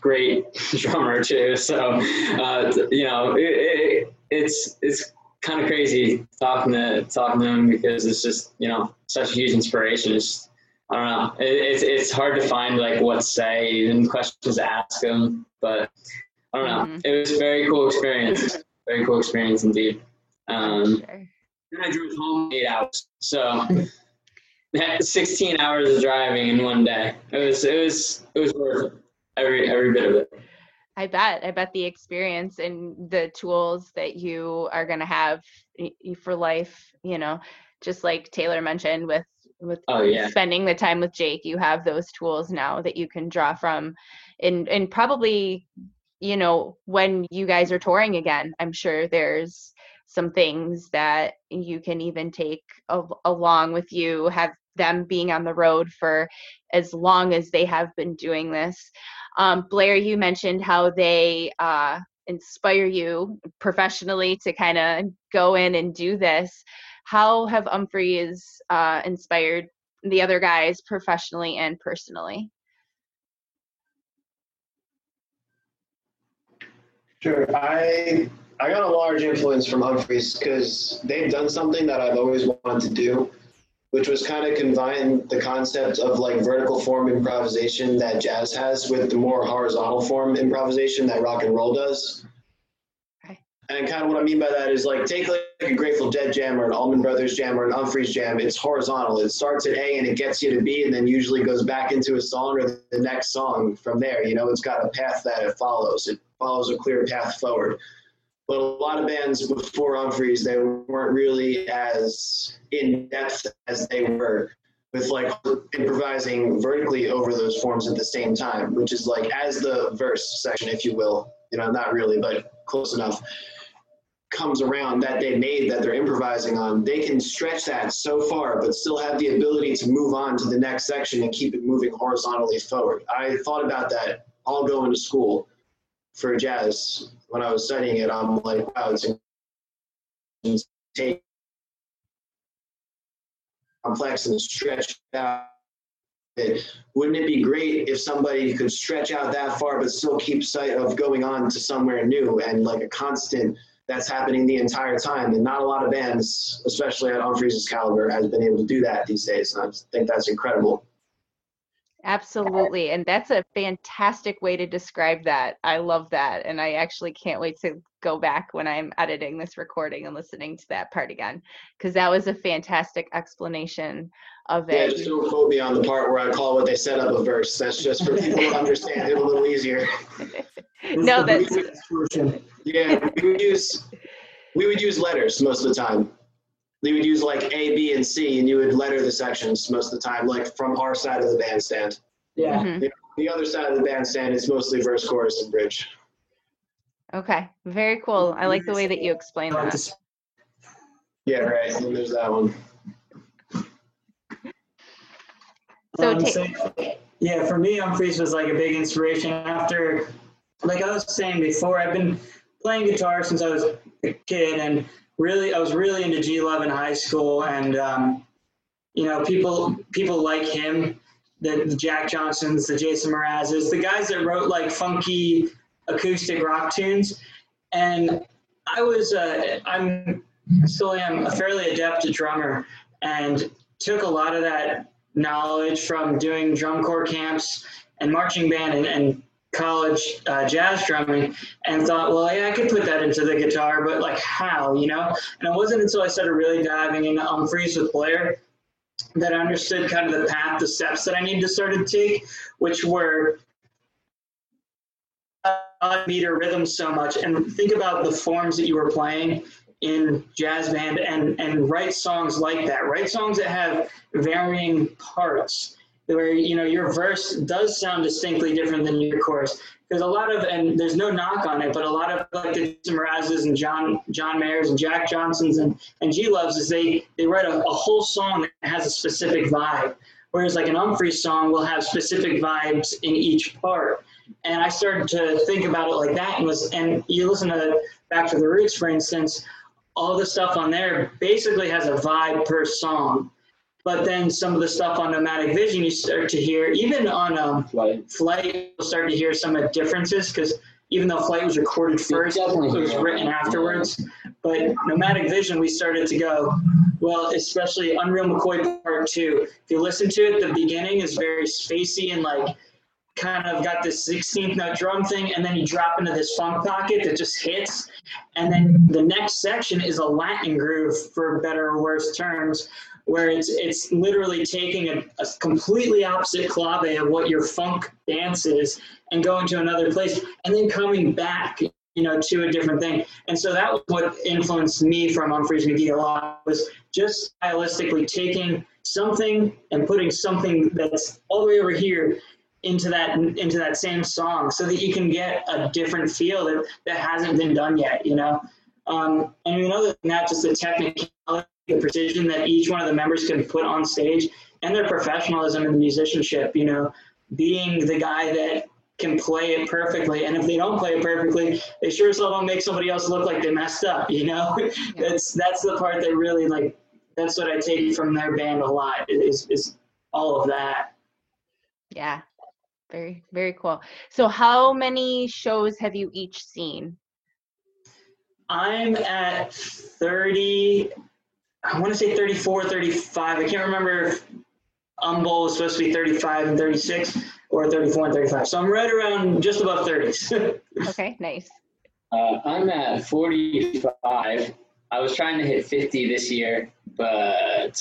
great drummer too. So, uh, you know, it, it, it's, it's kind of crazy talking to, talking to him because it's just, you know, such a huge inspiration. It's, I don't know. It, it's, it's hard to find like what to say and questions to ask him, but I don't know. Mhm. It was a very cool experience. Very cool experience indeed. Um, Sure. then I drove home eight hours. So 16 hours of driving in one day. It was it was it was worth it. Every every bit of it. I bet. I bet the experience and the tools that you are going to have for life, you know, just like Taylor mentioned with with Oh yeah. spending the time with Jake, you have those tools now that you can draw from and and probably you know, when you guys are touring again, I'm sure there's some things that you can even take al- along with you, have them being on the road for as long as they have been doing this. Um, Blair, you mentioned how they uh, inspire you professionally to kind of go in and do this. How have Umphrey's uh, inspired the other guys professionally and personally? Sure. I I got a large influence from Umphrey's because they've done something that I've always wanted to do, which was kind of combine the concept of like vertical form improvisation that jazz has with the more horizontal form improvisation that rock and roll does. Okay. And kind of what I mean by that is like take like a Grateful Dead jam or an Allman Brothers jam or an Umphrey's jam. It's horizontal. It starts at A and it gets you to B and then usually goes back into a song or the next song from there. You know, it's got a path that it follows. It follows a clear path forward. But a lot of bands before Umphrey's, they weren't really as in depth as they were with like improvising vertically over those forms at the same time, which is like as the verse section, if you will. You know, not really, but close enough. comes around that they made that they're improvising on, they can stretch that so far, but still have the ability to move on to the next section and keep it moving horizontally forward. I thought about that all going to school for jazz when I was studying it. I'm like, wow, it's take complex and stretch out. Wouldn't it be great if somebody could stretch out that far but still keep sight of going on to somewhere new and like a constant that's happening the entire time? And not a lot of bands, especially at Umphrey's caliber, has been able to do that these days. And I think that's incredible. Absolutely. And that's a fantastic way to describe that. I love that. And I actually can't wait to go back when I'm editing this recording and listening to that part again, because that was a fantastic explanation of Yeah, it. just don't quote me on the part where I call what they set up a verse. That's just for people to understand it a little easier. no, that's Yeah, we would use we would use letters most of the time. We would use like A, B, and C, and you would letter the sections most of the time, like from our side of the bandstand. Yeah. mhm. The other side of the bandstand is mostly verse, chorus, and bridge. okay. Very cool. I like the way that you explain that. Yeah, right. And there's that one. So Um, ta- so, yeah, for me, Umphrey's was like a big inspiration. After, like I was saying before, I've been playing guitar since I was a kid, and really, I was really into G Love in high school, and um, you know, people people like him, the, the Jack Johnsons, the Jason Mrazes, the guys that wrote like funky acoustic rock tunes, and I was, uh, I'm still am a fairly adept drummer, and took a lot of that knowledge from doing drum corps camps and marching band and, and college uh, jazz drumming and thought, well, yeah, I could put that into the guitar, but like how, you know? And it wasn't until I started really diving into Umphrey's with Blair that I understood kind of the path, the steps that I needed to start to take, which were meter rhythm so much. And think about the forms that you were playing in jazz band and, and write songs like that. Write songs that have varying parts where you know your verse does sound distinctly different than your chorus. Because a lot of and there's no knock on it but a lot of like the Mrazes and John John Mayers and Jack Johnsons and and G Loves is they they write a, a whole song that has a specific vibe. Whereas like an Umphrey's song will have specific vibes in each part. And I started to think about it like that and was and you listen to Back to the Roots for instance all the stuff on there basically has a vibe per song but then some of the stuff on nomadic vision you start to hear even on um, Like, flight you'll start to hear some of the differences because even though flight was recorded first it was written afterwards. But nomadic vision we started to go well especially unreal mccoy part two. If you listen to it the beginning is very spacey and like kind of got this 16th note drum thing and then you drop into this funk pocket that just hits. And then the next section is a latin groove for better or worse terms where it's it's literally taking a, a completely opposite clave of what your funk dance is and going to another place and then coming back you know to a different thing. And so that was what influenced me from Umphrey's McGee a lot was just stylistically taking something and putting something that's all the way over here into that into that same song so that you can get a different feel that, that hasn't been done yet you know? Um, and another than that just the technicality the precision that each one of the members can put on stage and their professionalism and musicianship you know being the guy that can play it perfectly and if they don't play it perfectly they sure as hell don't make somebody else look like they messed up you know that's that's the part that really like that's what i take from their band a lot is is all of that Yeah. Very, very cool. So how many shows have you each seen? i'm at 30 i want to say 34 35 i can't remember if Humble was supposed to be 35 and 36 or 34 and 35 so i'm right around just above 30s Okay, nice. uh, I'm at 45. I was trying to hit 50 this year, but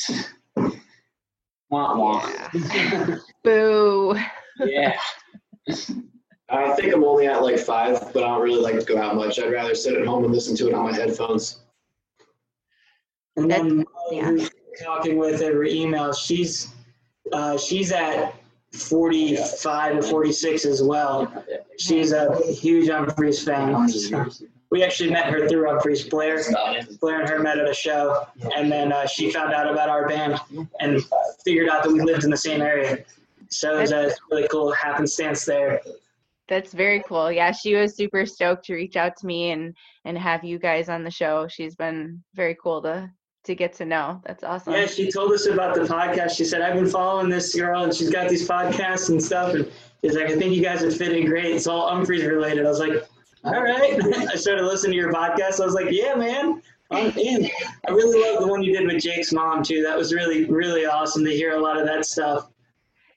wah wah. Boo. yeah. I think I'm only at like five, but I don't really like to go out much. I'd rather sit at home and listen to it on my headphones. And then That's- yeah. who's talking with over email, she's uh, she's at 45 or 46 as well. She's a huge Umphrey's fan, we actually met her through Umphrey's. Blair, Blair and her met at a show, and then uh, she found out about our band and figured out that we lived in the same area. So it was a really cool happenstance there. That's very cool. Yeah, she was super stoked to reach out to me and and have you guys on the show. She's been very cool to to get to know. That's awesome. Yeah, she told us about the podcast. She said, I've been following this girl and she's got these podcasts and stuff. And she's like, I think you guys would fit in great. It's all Umphrey's related. I was like, all right. I started listening to your podcast. I was like, yeah, man, I'm in. I really love the one you did with Jake's mom, too. That was really, really awesome to hear a lot of that stuff.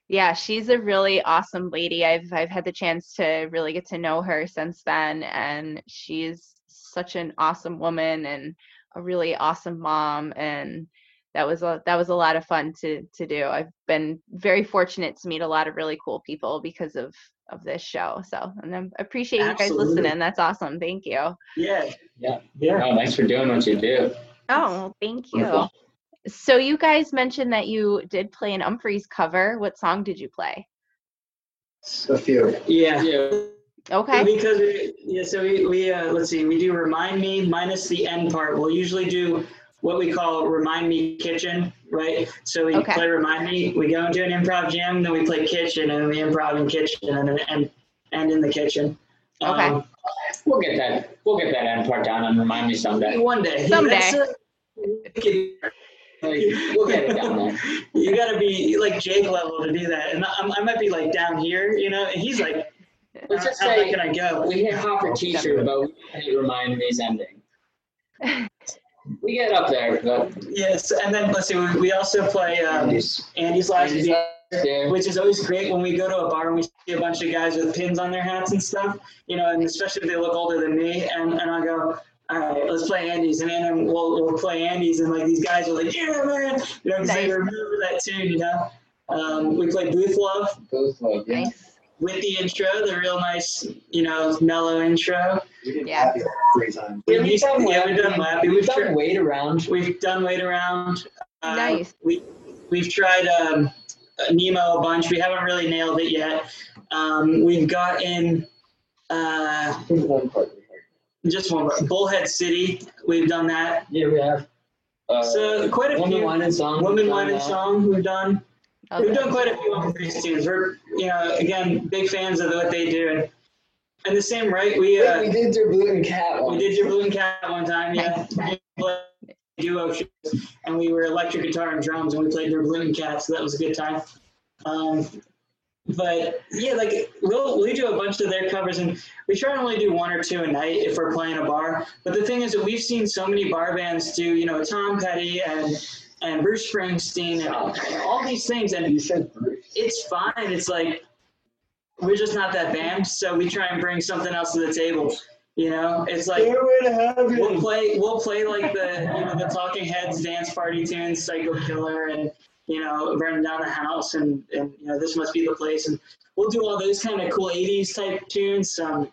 Yeah, she's a really awesome lady. I've I've had the chance to really get to know her since then and she's such an awesome woman and a really awesome mom and that was a that was a lot of fun to to do. I've been very fortunate to meet a lot of really cool people because of of this show. So and I appreciate you guys listening. That's awesome. Thank you. Yeah. Yeah. Yeah. Oh, thanks for doing what you do. Oh, thank you. Wonderful. So you guys mentioned that you did play an Umphrey's cover. What song did you play? A few. Yeah. Yeah. Okay. Because we, yeah, so we, we uh, let's see, we do remind me minus the end part. We'll usually do what we call remind me kitchen, right? So we Okay. play remind me, we go into an improv jam, then we play kitchen, and then we improv in kitchen, and then and and in the kitchen. Okay. Um, We'll get that. We'll get that end part down and remind me someday. one day. Someday. That's, uh, We'll get it down there. you gotta be like Jake level to do that, and I, I might be like down here, you know. And he's like, Let's just how high say can I go? we hit Hopper T-shirt, but we can't remind me's ending. We get up there, but Yes, and then let's see, we, we also play um, Andy's. Andy's last Andy's Beat. there. which is always great when we go to a bar and we see a bunch of guys with pins on their hats and stuff, you know, and especially if they look older than me, and, and I go, all right, let's play Andy's, and then we'll, we'll play Andy's, and like these guys are like, yeah, man, you know, because they Nice. remember that tune, you know. Um, we play Booth Love Both love, yeah. Nice. With the intro, the real nice, you know, mellow intro. We did Yeah. Lappy three times. Yeah, we've done yeah, we've done Lappy. We've We've, done tri- wait around. we've done wait around. Uh, Nice. We we've tried um, Nemo a bunch. We haven't really nailed it yet. Um, we've gotten uh, just one more. Bullhead City. We've done that. Yeah, we have. Uh, So quite a Woman, few. Wine, and Song. Woman, Wine, and. Song. We've done. Oh, We've done quite a few of these tunes. We're you know again big fans of what they do and and the same right. We uh, Wait, we did Der Bluten Kat one. We did Der Bluten Kat one time, yeah. We played duo shows, and we were electric guitar and drums, and we played Der Bluten Kat, so that was a good time. Um, but yeah, like we'll we do a bunch of their covers, and we try to only do one or two a night if we're playing a bar. But the thing is that we've seen so many bar bands do, you know, Tom Petty and and Bruce Springsteen and, and all these things, and You said Bruce. it's fine. It's like we're just not that band, so we try and bring something else to the table. You know, it's like we'll play we'll play like the you know the Talking Heads dance party tunes, Psycho Killer, and you know Burning Down the House, and and you know this must be the place, and we'll do all those kind of cool '80s type tunes. Um,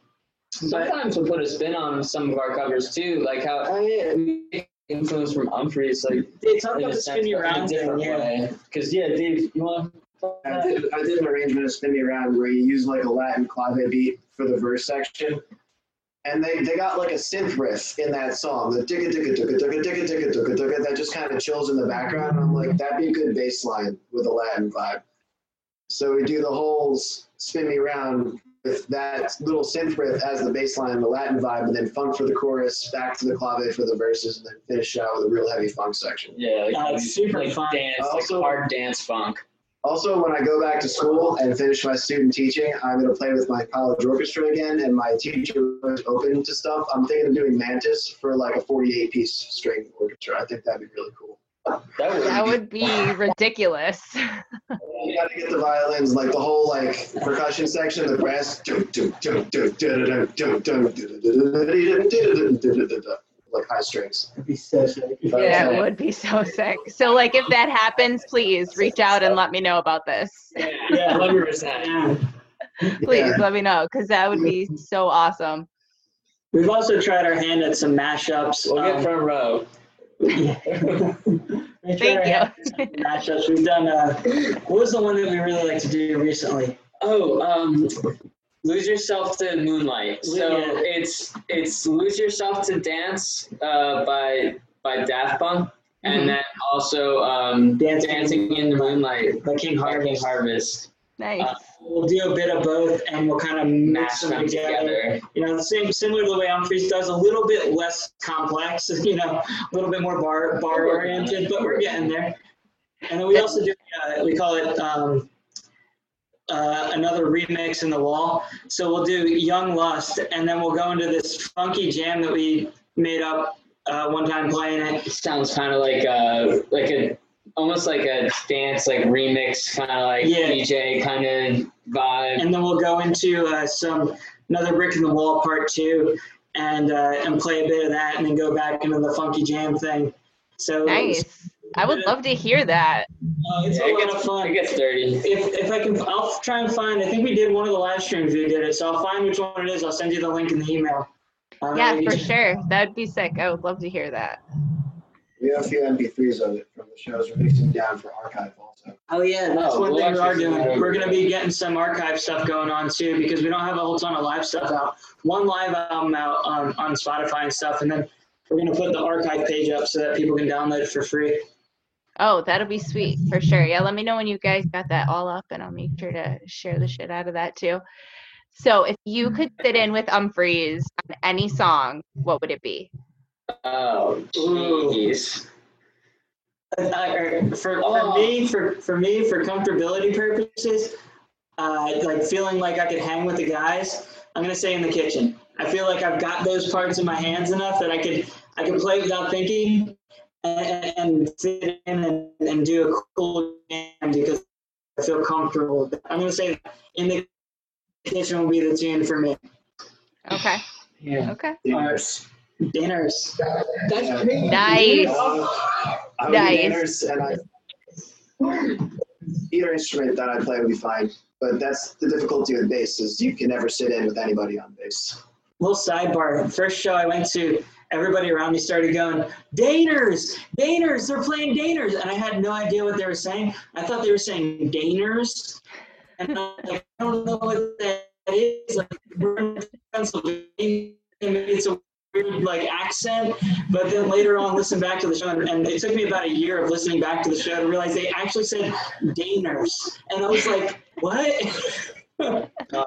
but Sometimes we'll put a spin on some of our covers too, like how oh yeah, we take influence from Umphrey's, like they talk about the spin you but in a around thing, different yeah. way. Because yeah, Dave, you want? I did, I did an arrangement of Spin Me Around where you use like a Latin clave beat for the verse section. And they, they got like a synth riff in that song, the ticka ticka ticka ticka ticka ticka ticka ticka that just kind of chills in the background. I'm like, that'd be a good bass line with a Latin vibe. So we do the whole s- Spin Me Around with that little synth riff as the bass line, the Latin vibe, and then funk for the chorus, back to the clave for the verses, and then finish out with a real heavy funk section. Yeah, like, Uh, super like fun. dance, Also- like hard dance funk. Also, when I go back to school and finish my student teaching, I'm going to play with my college orchestra again, and my teacher was open to stuff. I'm thinking of doing Mantis for like a 48 piece string orchestra. I think that'd be really cool. That would, That would be ridiculous. You got to get the violins, like the whole like percussion section, the brass, like high strings. It'd be so sick. Yeah, it would be so sick. So, like, if that happens, please reach out and let me know about this. Yeah, hundred percent. Yeah. Please Yeah. let me know because that would be so awesome. We've also tried our hand at some mashups. We'll get um, front row. Yeah. We tried Thank our you. hand at some Mashups. We've done. Uh, what was the one that we really like to do recently? Oh, um, Lose Yourself to Moonlight. So Yeah. it's it's Lose Yourself to Dance uh, by by Daft Punk, and Mhm. then also um, Dancing- Dancing, in the Moonlight By King by King Harvest. Harvest. Nice. Uh, We'll do a bit of both, and we'll kind of mix Mash them together. together. You know, same similar to the way Umphrey's does, a little bit less complex. You know, a little bit more bar bar oriented, but we're getting there. And then we also do uh, we call it um, uh, another remix in the wall. So we'll do Young Lust, and then we'll go into this funky jam that we made up uh, one time playing it. It sounds kind of like a like a almost like a dance like remix kind of like Yeah. DJ kind of vibe. and then we'll go into uh, some another brick in the wall part two, and uh, and play a bit of that, and then go back into the funky jam thing. So Nice. I would love to hear that. uh, it's Yeah, a it lot gets, of fun. It gets dirty. If, if I can, I'll try and find. I think we did one of the live streams. We did it, so I'll find which one it is. I'll send you the link in the email. Uh, Yeah, for just- sure. That would be sick. I would love to hear that. We have a few MP3s of it from the shows. We're releasing down for archive also. Oh yeah, that's Oh, one we'll thing we are actually doing. over. We're gonna be getting some archive stuff going on too because we don't have a whole ton of live stuff out. One live album out on, on Spotify and stuff, and then we're gonna put the archive page up so that people can download it for free. Oh, that'll be sweet for sure. Yeah, let me know when you guys got that all up and I'll make sure to share the shit out of that too. So if you could sit in with Umphrey's on any song, what would it be? Oh, jeez. I- or for, Oh. me, for for me, for comfortability purposes, uh, like feeling like I could hang with the guys, I'm gonna say in the kitchen. I feel like I've got those parts in my hands enough that I could I could play without thinking and, and sit in and, and do a cool jam because I feel comfortable. I'm gonna say in the kitchen will be the tune for me. Okay. Yeah. Okay. Dinners. Dinners. That's crazy. Nice. I would Nice. dinners and I either instrument that I play would be fine. But that's the difficulty with bass is you can never sit in with anybody on bass. little sidebar. First show I went to, everybody around me started going, Daners, Daners, they're playing Daners. And I had no idea what they were saying. I thought they were saying Daners. And I'm like, I don't know what that is. Like, we're in Pennsylvania. Maybe it's a weird like accent. But then later on, listen back to the show. And, and it took me about a year of listening back to the show to realize they actually said Daners. And I was like, what? Uh,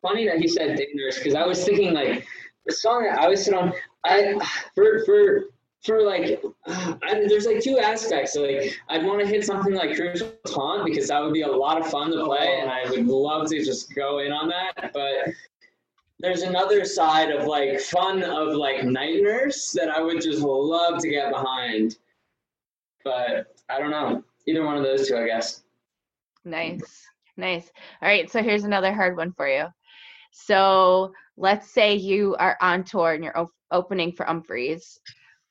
funny that he said Dangerous because I was thinking like the song that I was sit on. I for for for like I, there's like two aspects. Like I'd want to hit something like Crucial Taunt because that would be a lot of fun to play, and I would love to just go in on that. But there's another side of like fun of like Night Nurse that I would just love to get behind. But I don't know. Either one of those two, I guess. Nice. Nice. All right. So here's another hard one for you. So let's say you are on tour and you're op- opening for Umphrey's.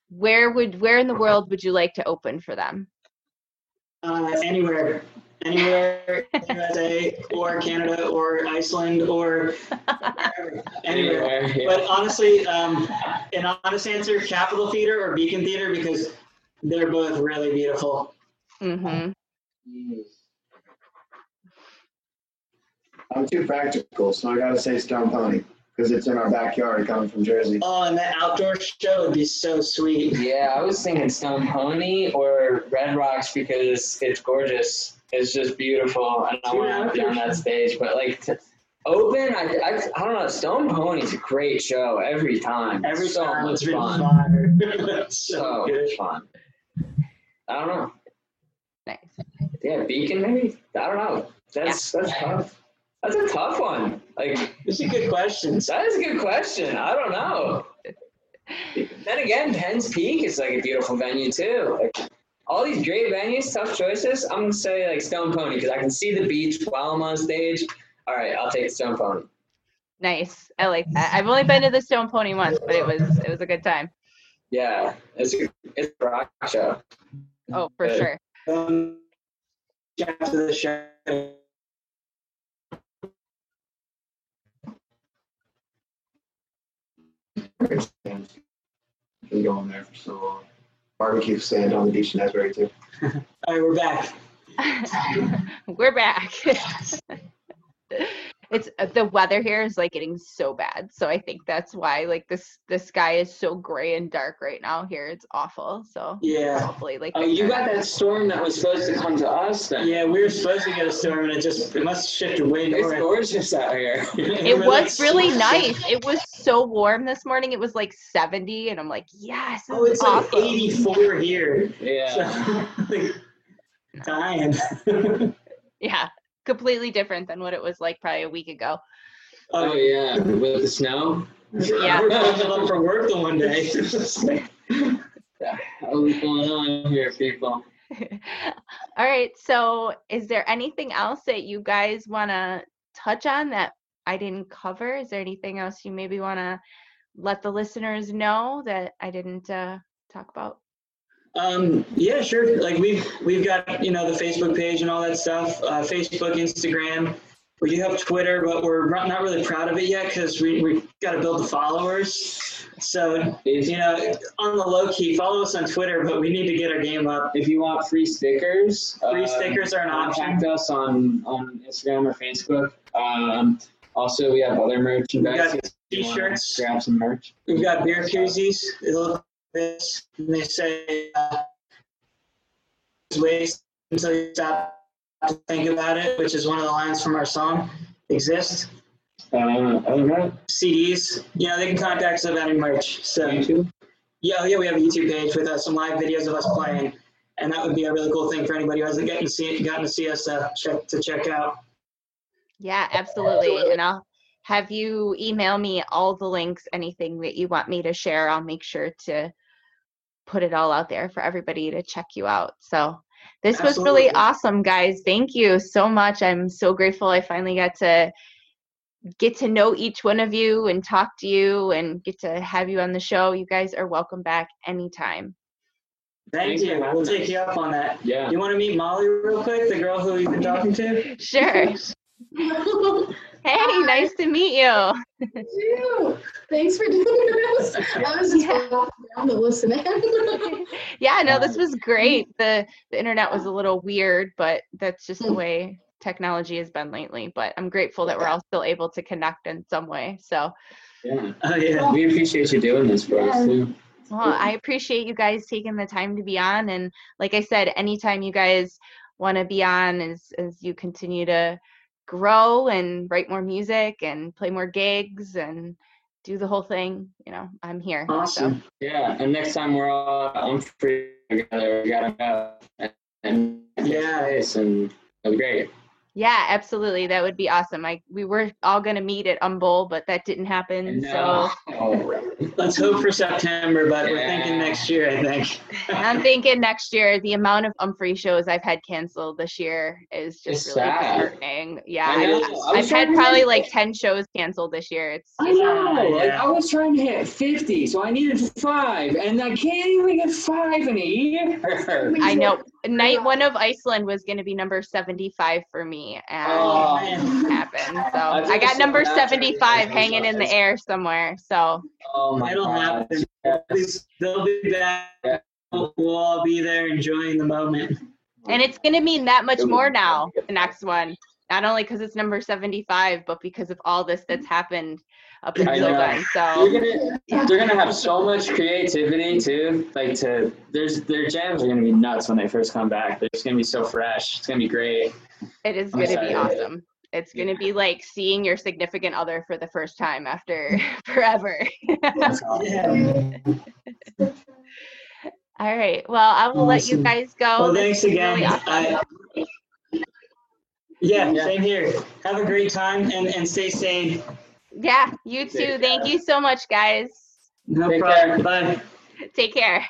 Where would where in the world would you like to open for them? Uh, anywhere, anywhere, USA or Canada or Iceland or anywhere. yeah. But honestly, um, an honest answer: Capitol Theater or Beacon Theater because they're both really beautiful. Mm-hmm. I'm too practical, so I gotta say Stone Pony because it's in our backyard coming from Jersey. Oh, and that outdoor show would be so sweet. Yeah, I was thinking Stone Pony or Red Rocks because it's gorgeous. It's just beautiful, and I want to be on that stage. But like to open, I, I, I don't know. Stone Pony's a great show every time. Every so time much it's been fun. It's so So good. much fun. I don't know. Nice. Yeah, Beacon maybe. I don't know. That's that's tough. That's a tough one. Like These a good question. that is a good question. I don't know. Then again, Penn's Peak is like a beautiful venue too. Like all these great venues, tough choices. I'm gonna say like Stone Pony because I can see the beach while I'm on stage. All right, I'll take Stone Pony. Nice. I like that. I've only been to the Stone Pony once, but it was it was a good time. Yeah, it's a, it's a rock show. Oh, for Good. sure. Um, after the show. Been going there for so long. Barbecue stand on the beach in Asbury too. All right, we're back. We're back. it's uh, the weather here is like getting so bad so i think that's why like this the sky is so gray and dark right now here it's awful so Yeah. hopefully like Oh, you got that storm that was supposed to come to us then. Yeah, we were supposed to get a storm and it just, it must have shifted way It's north. gorgeous out here. it was like, really nice it was so warm this morning it was like 70 and i'm like yes this Oh, is it's like 84 here. Yeah. So, like, dying. yeah completely different than what it was like probably a week ago Oh yeah, with the snow. Yeah. We're up for work the one day. What's going on here, people? All right. So, is there anything else that you guys want to touch on that I didn't cover? Is there anything else you maybe want to let the listeners know that I didn't uh, talk about? Um, yeah, sure. Like we've we've got you know the Facebook page and all that stuff. Uh, Facebook, Instagram. We do have Twitter, but we're not really proud of it yet because we we got to build the followers. So you know, on the low key, follow us on Twitter, but we need to get our game up. If you want free stickers, Free uh, stickers are an option. contact us on on Instagram or Facebook. Um, also, we have other merchandise. got if you wanna t-shirts. Grab some merch. We've got beer koozies. Like this, and they say, uh, "Wait until you stop to think about it," which is one of the lines from our song. Exist. Uh, other CDs. You know, they can contact us about any merch. So YouTube. yeah, yeah, we have a YouTube page with uh, some live videos of us playing, and that would be a really cool thing for anybody who hasn't gotten to see gotten to see us uh, check to check out. Yeah, absolutely. And I'll have you email me all the links, anything that you want me to share. I'll make sure to put it all out there for everybody to check you out. So this was really awesome, guys. Thank you so much. I'm so grateful I finally got to get to know each one of you and talk to you and get to have you on the show. You guys are welcome back anytime. Thank Thanks you. We'll take you up on that. Yeah. You want to meet Molly real quick, the girl who you've been talking to? Sure. Hey, nice to meet you. you. Thanks for doing this. I was just Yeah. going down to listen in. yeah, no, this was great. The the internet was a little weird, but that's just the Mm. way technology has been lately. But I'm grateful that we're all still able to connect in some way. So, Yeah. Oh yeah. We appreciate you doing this for us too. well, I appreciate you guys taking the time to be on. And like I said, anytime you guys want to be on, as as you continue to grow and write more music and play more gigs and do the whole thing, you know, I'm here. So. Awesome. Yeah, and next time we're all I'm free together, we gotta go and, Yeah. and it'll be great. Yeah, absolutely. That would be awesome. I we were all gonna meet at Umble, but that didn't happen. And, So uh, Let's hope for September, but we're thinking next year, I think. I'm thinking next year. The amount of Umphrey shows I've had canceled this year is just It's really sad. disheartening. Yeah, I I have I was I've had probably make- like ten shows canceled this year. It's I know. Like Yeah. I was trying to hit 50, so I needed five, and I can't even get five in a year. I know. Night one of Iceland was going to be number 75 for me, and Oh, it happened. So I I got number 75 hanging in the air somewhere. So Oh my It'll god. happen. Yes. They'll be back. We'll we'll all be there enjoying the moment. And it's going to mean that much more now, the next one. Not only because it's number 75, but because of all this that's happened up I until know. then. They're So, gonna, they're gonna have so much creativity too. Like to, there's their jams are gonna be nuts when they first come back. They're just gonna be so fresh. It's gonna be great. it is I'm going to be awesome. It's going to be like seeing your significant other for the first time after forever. Yeah. all right. Well, I will let you guys go. Well, This thanks again. really awesome. I, yeah, Yeah. same here. Have a great time and, and stay sane. Yeah, you too. Take Thank you so much, guys. No Take problem. Bye. Take care.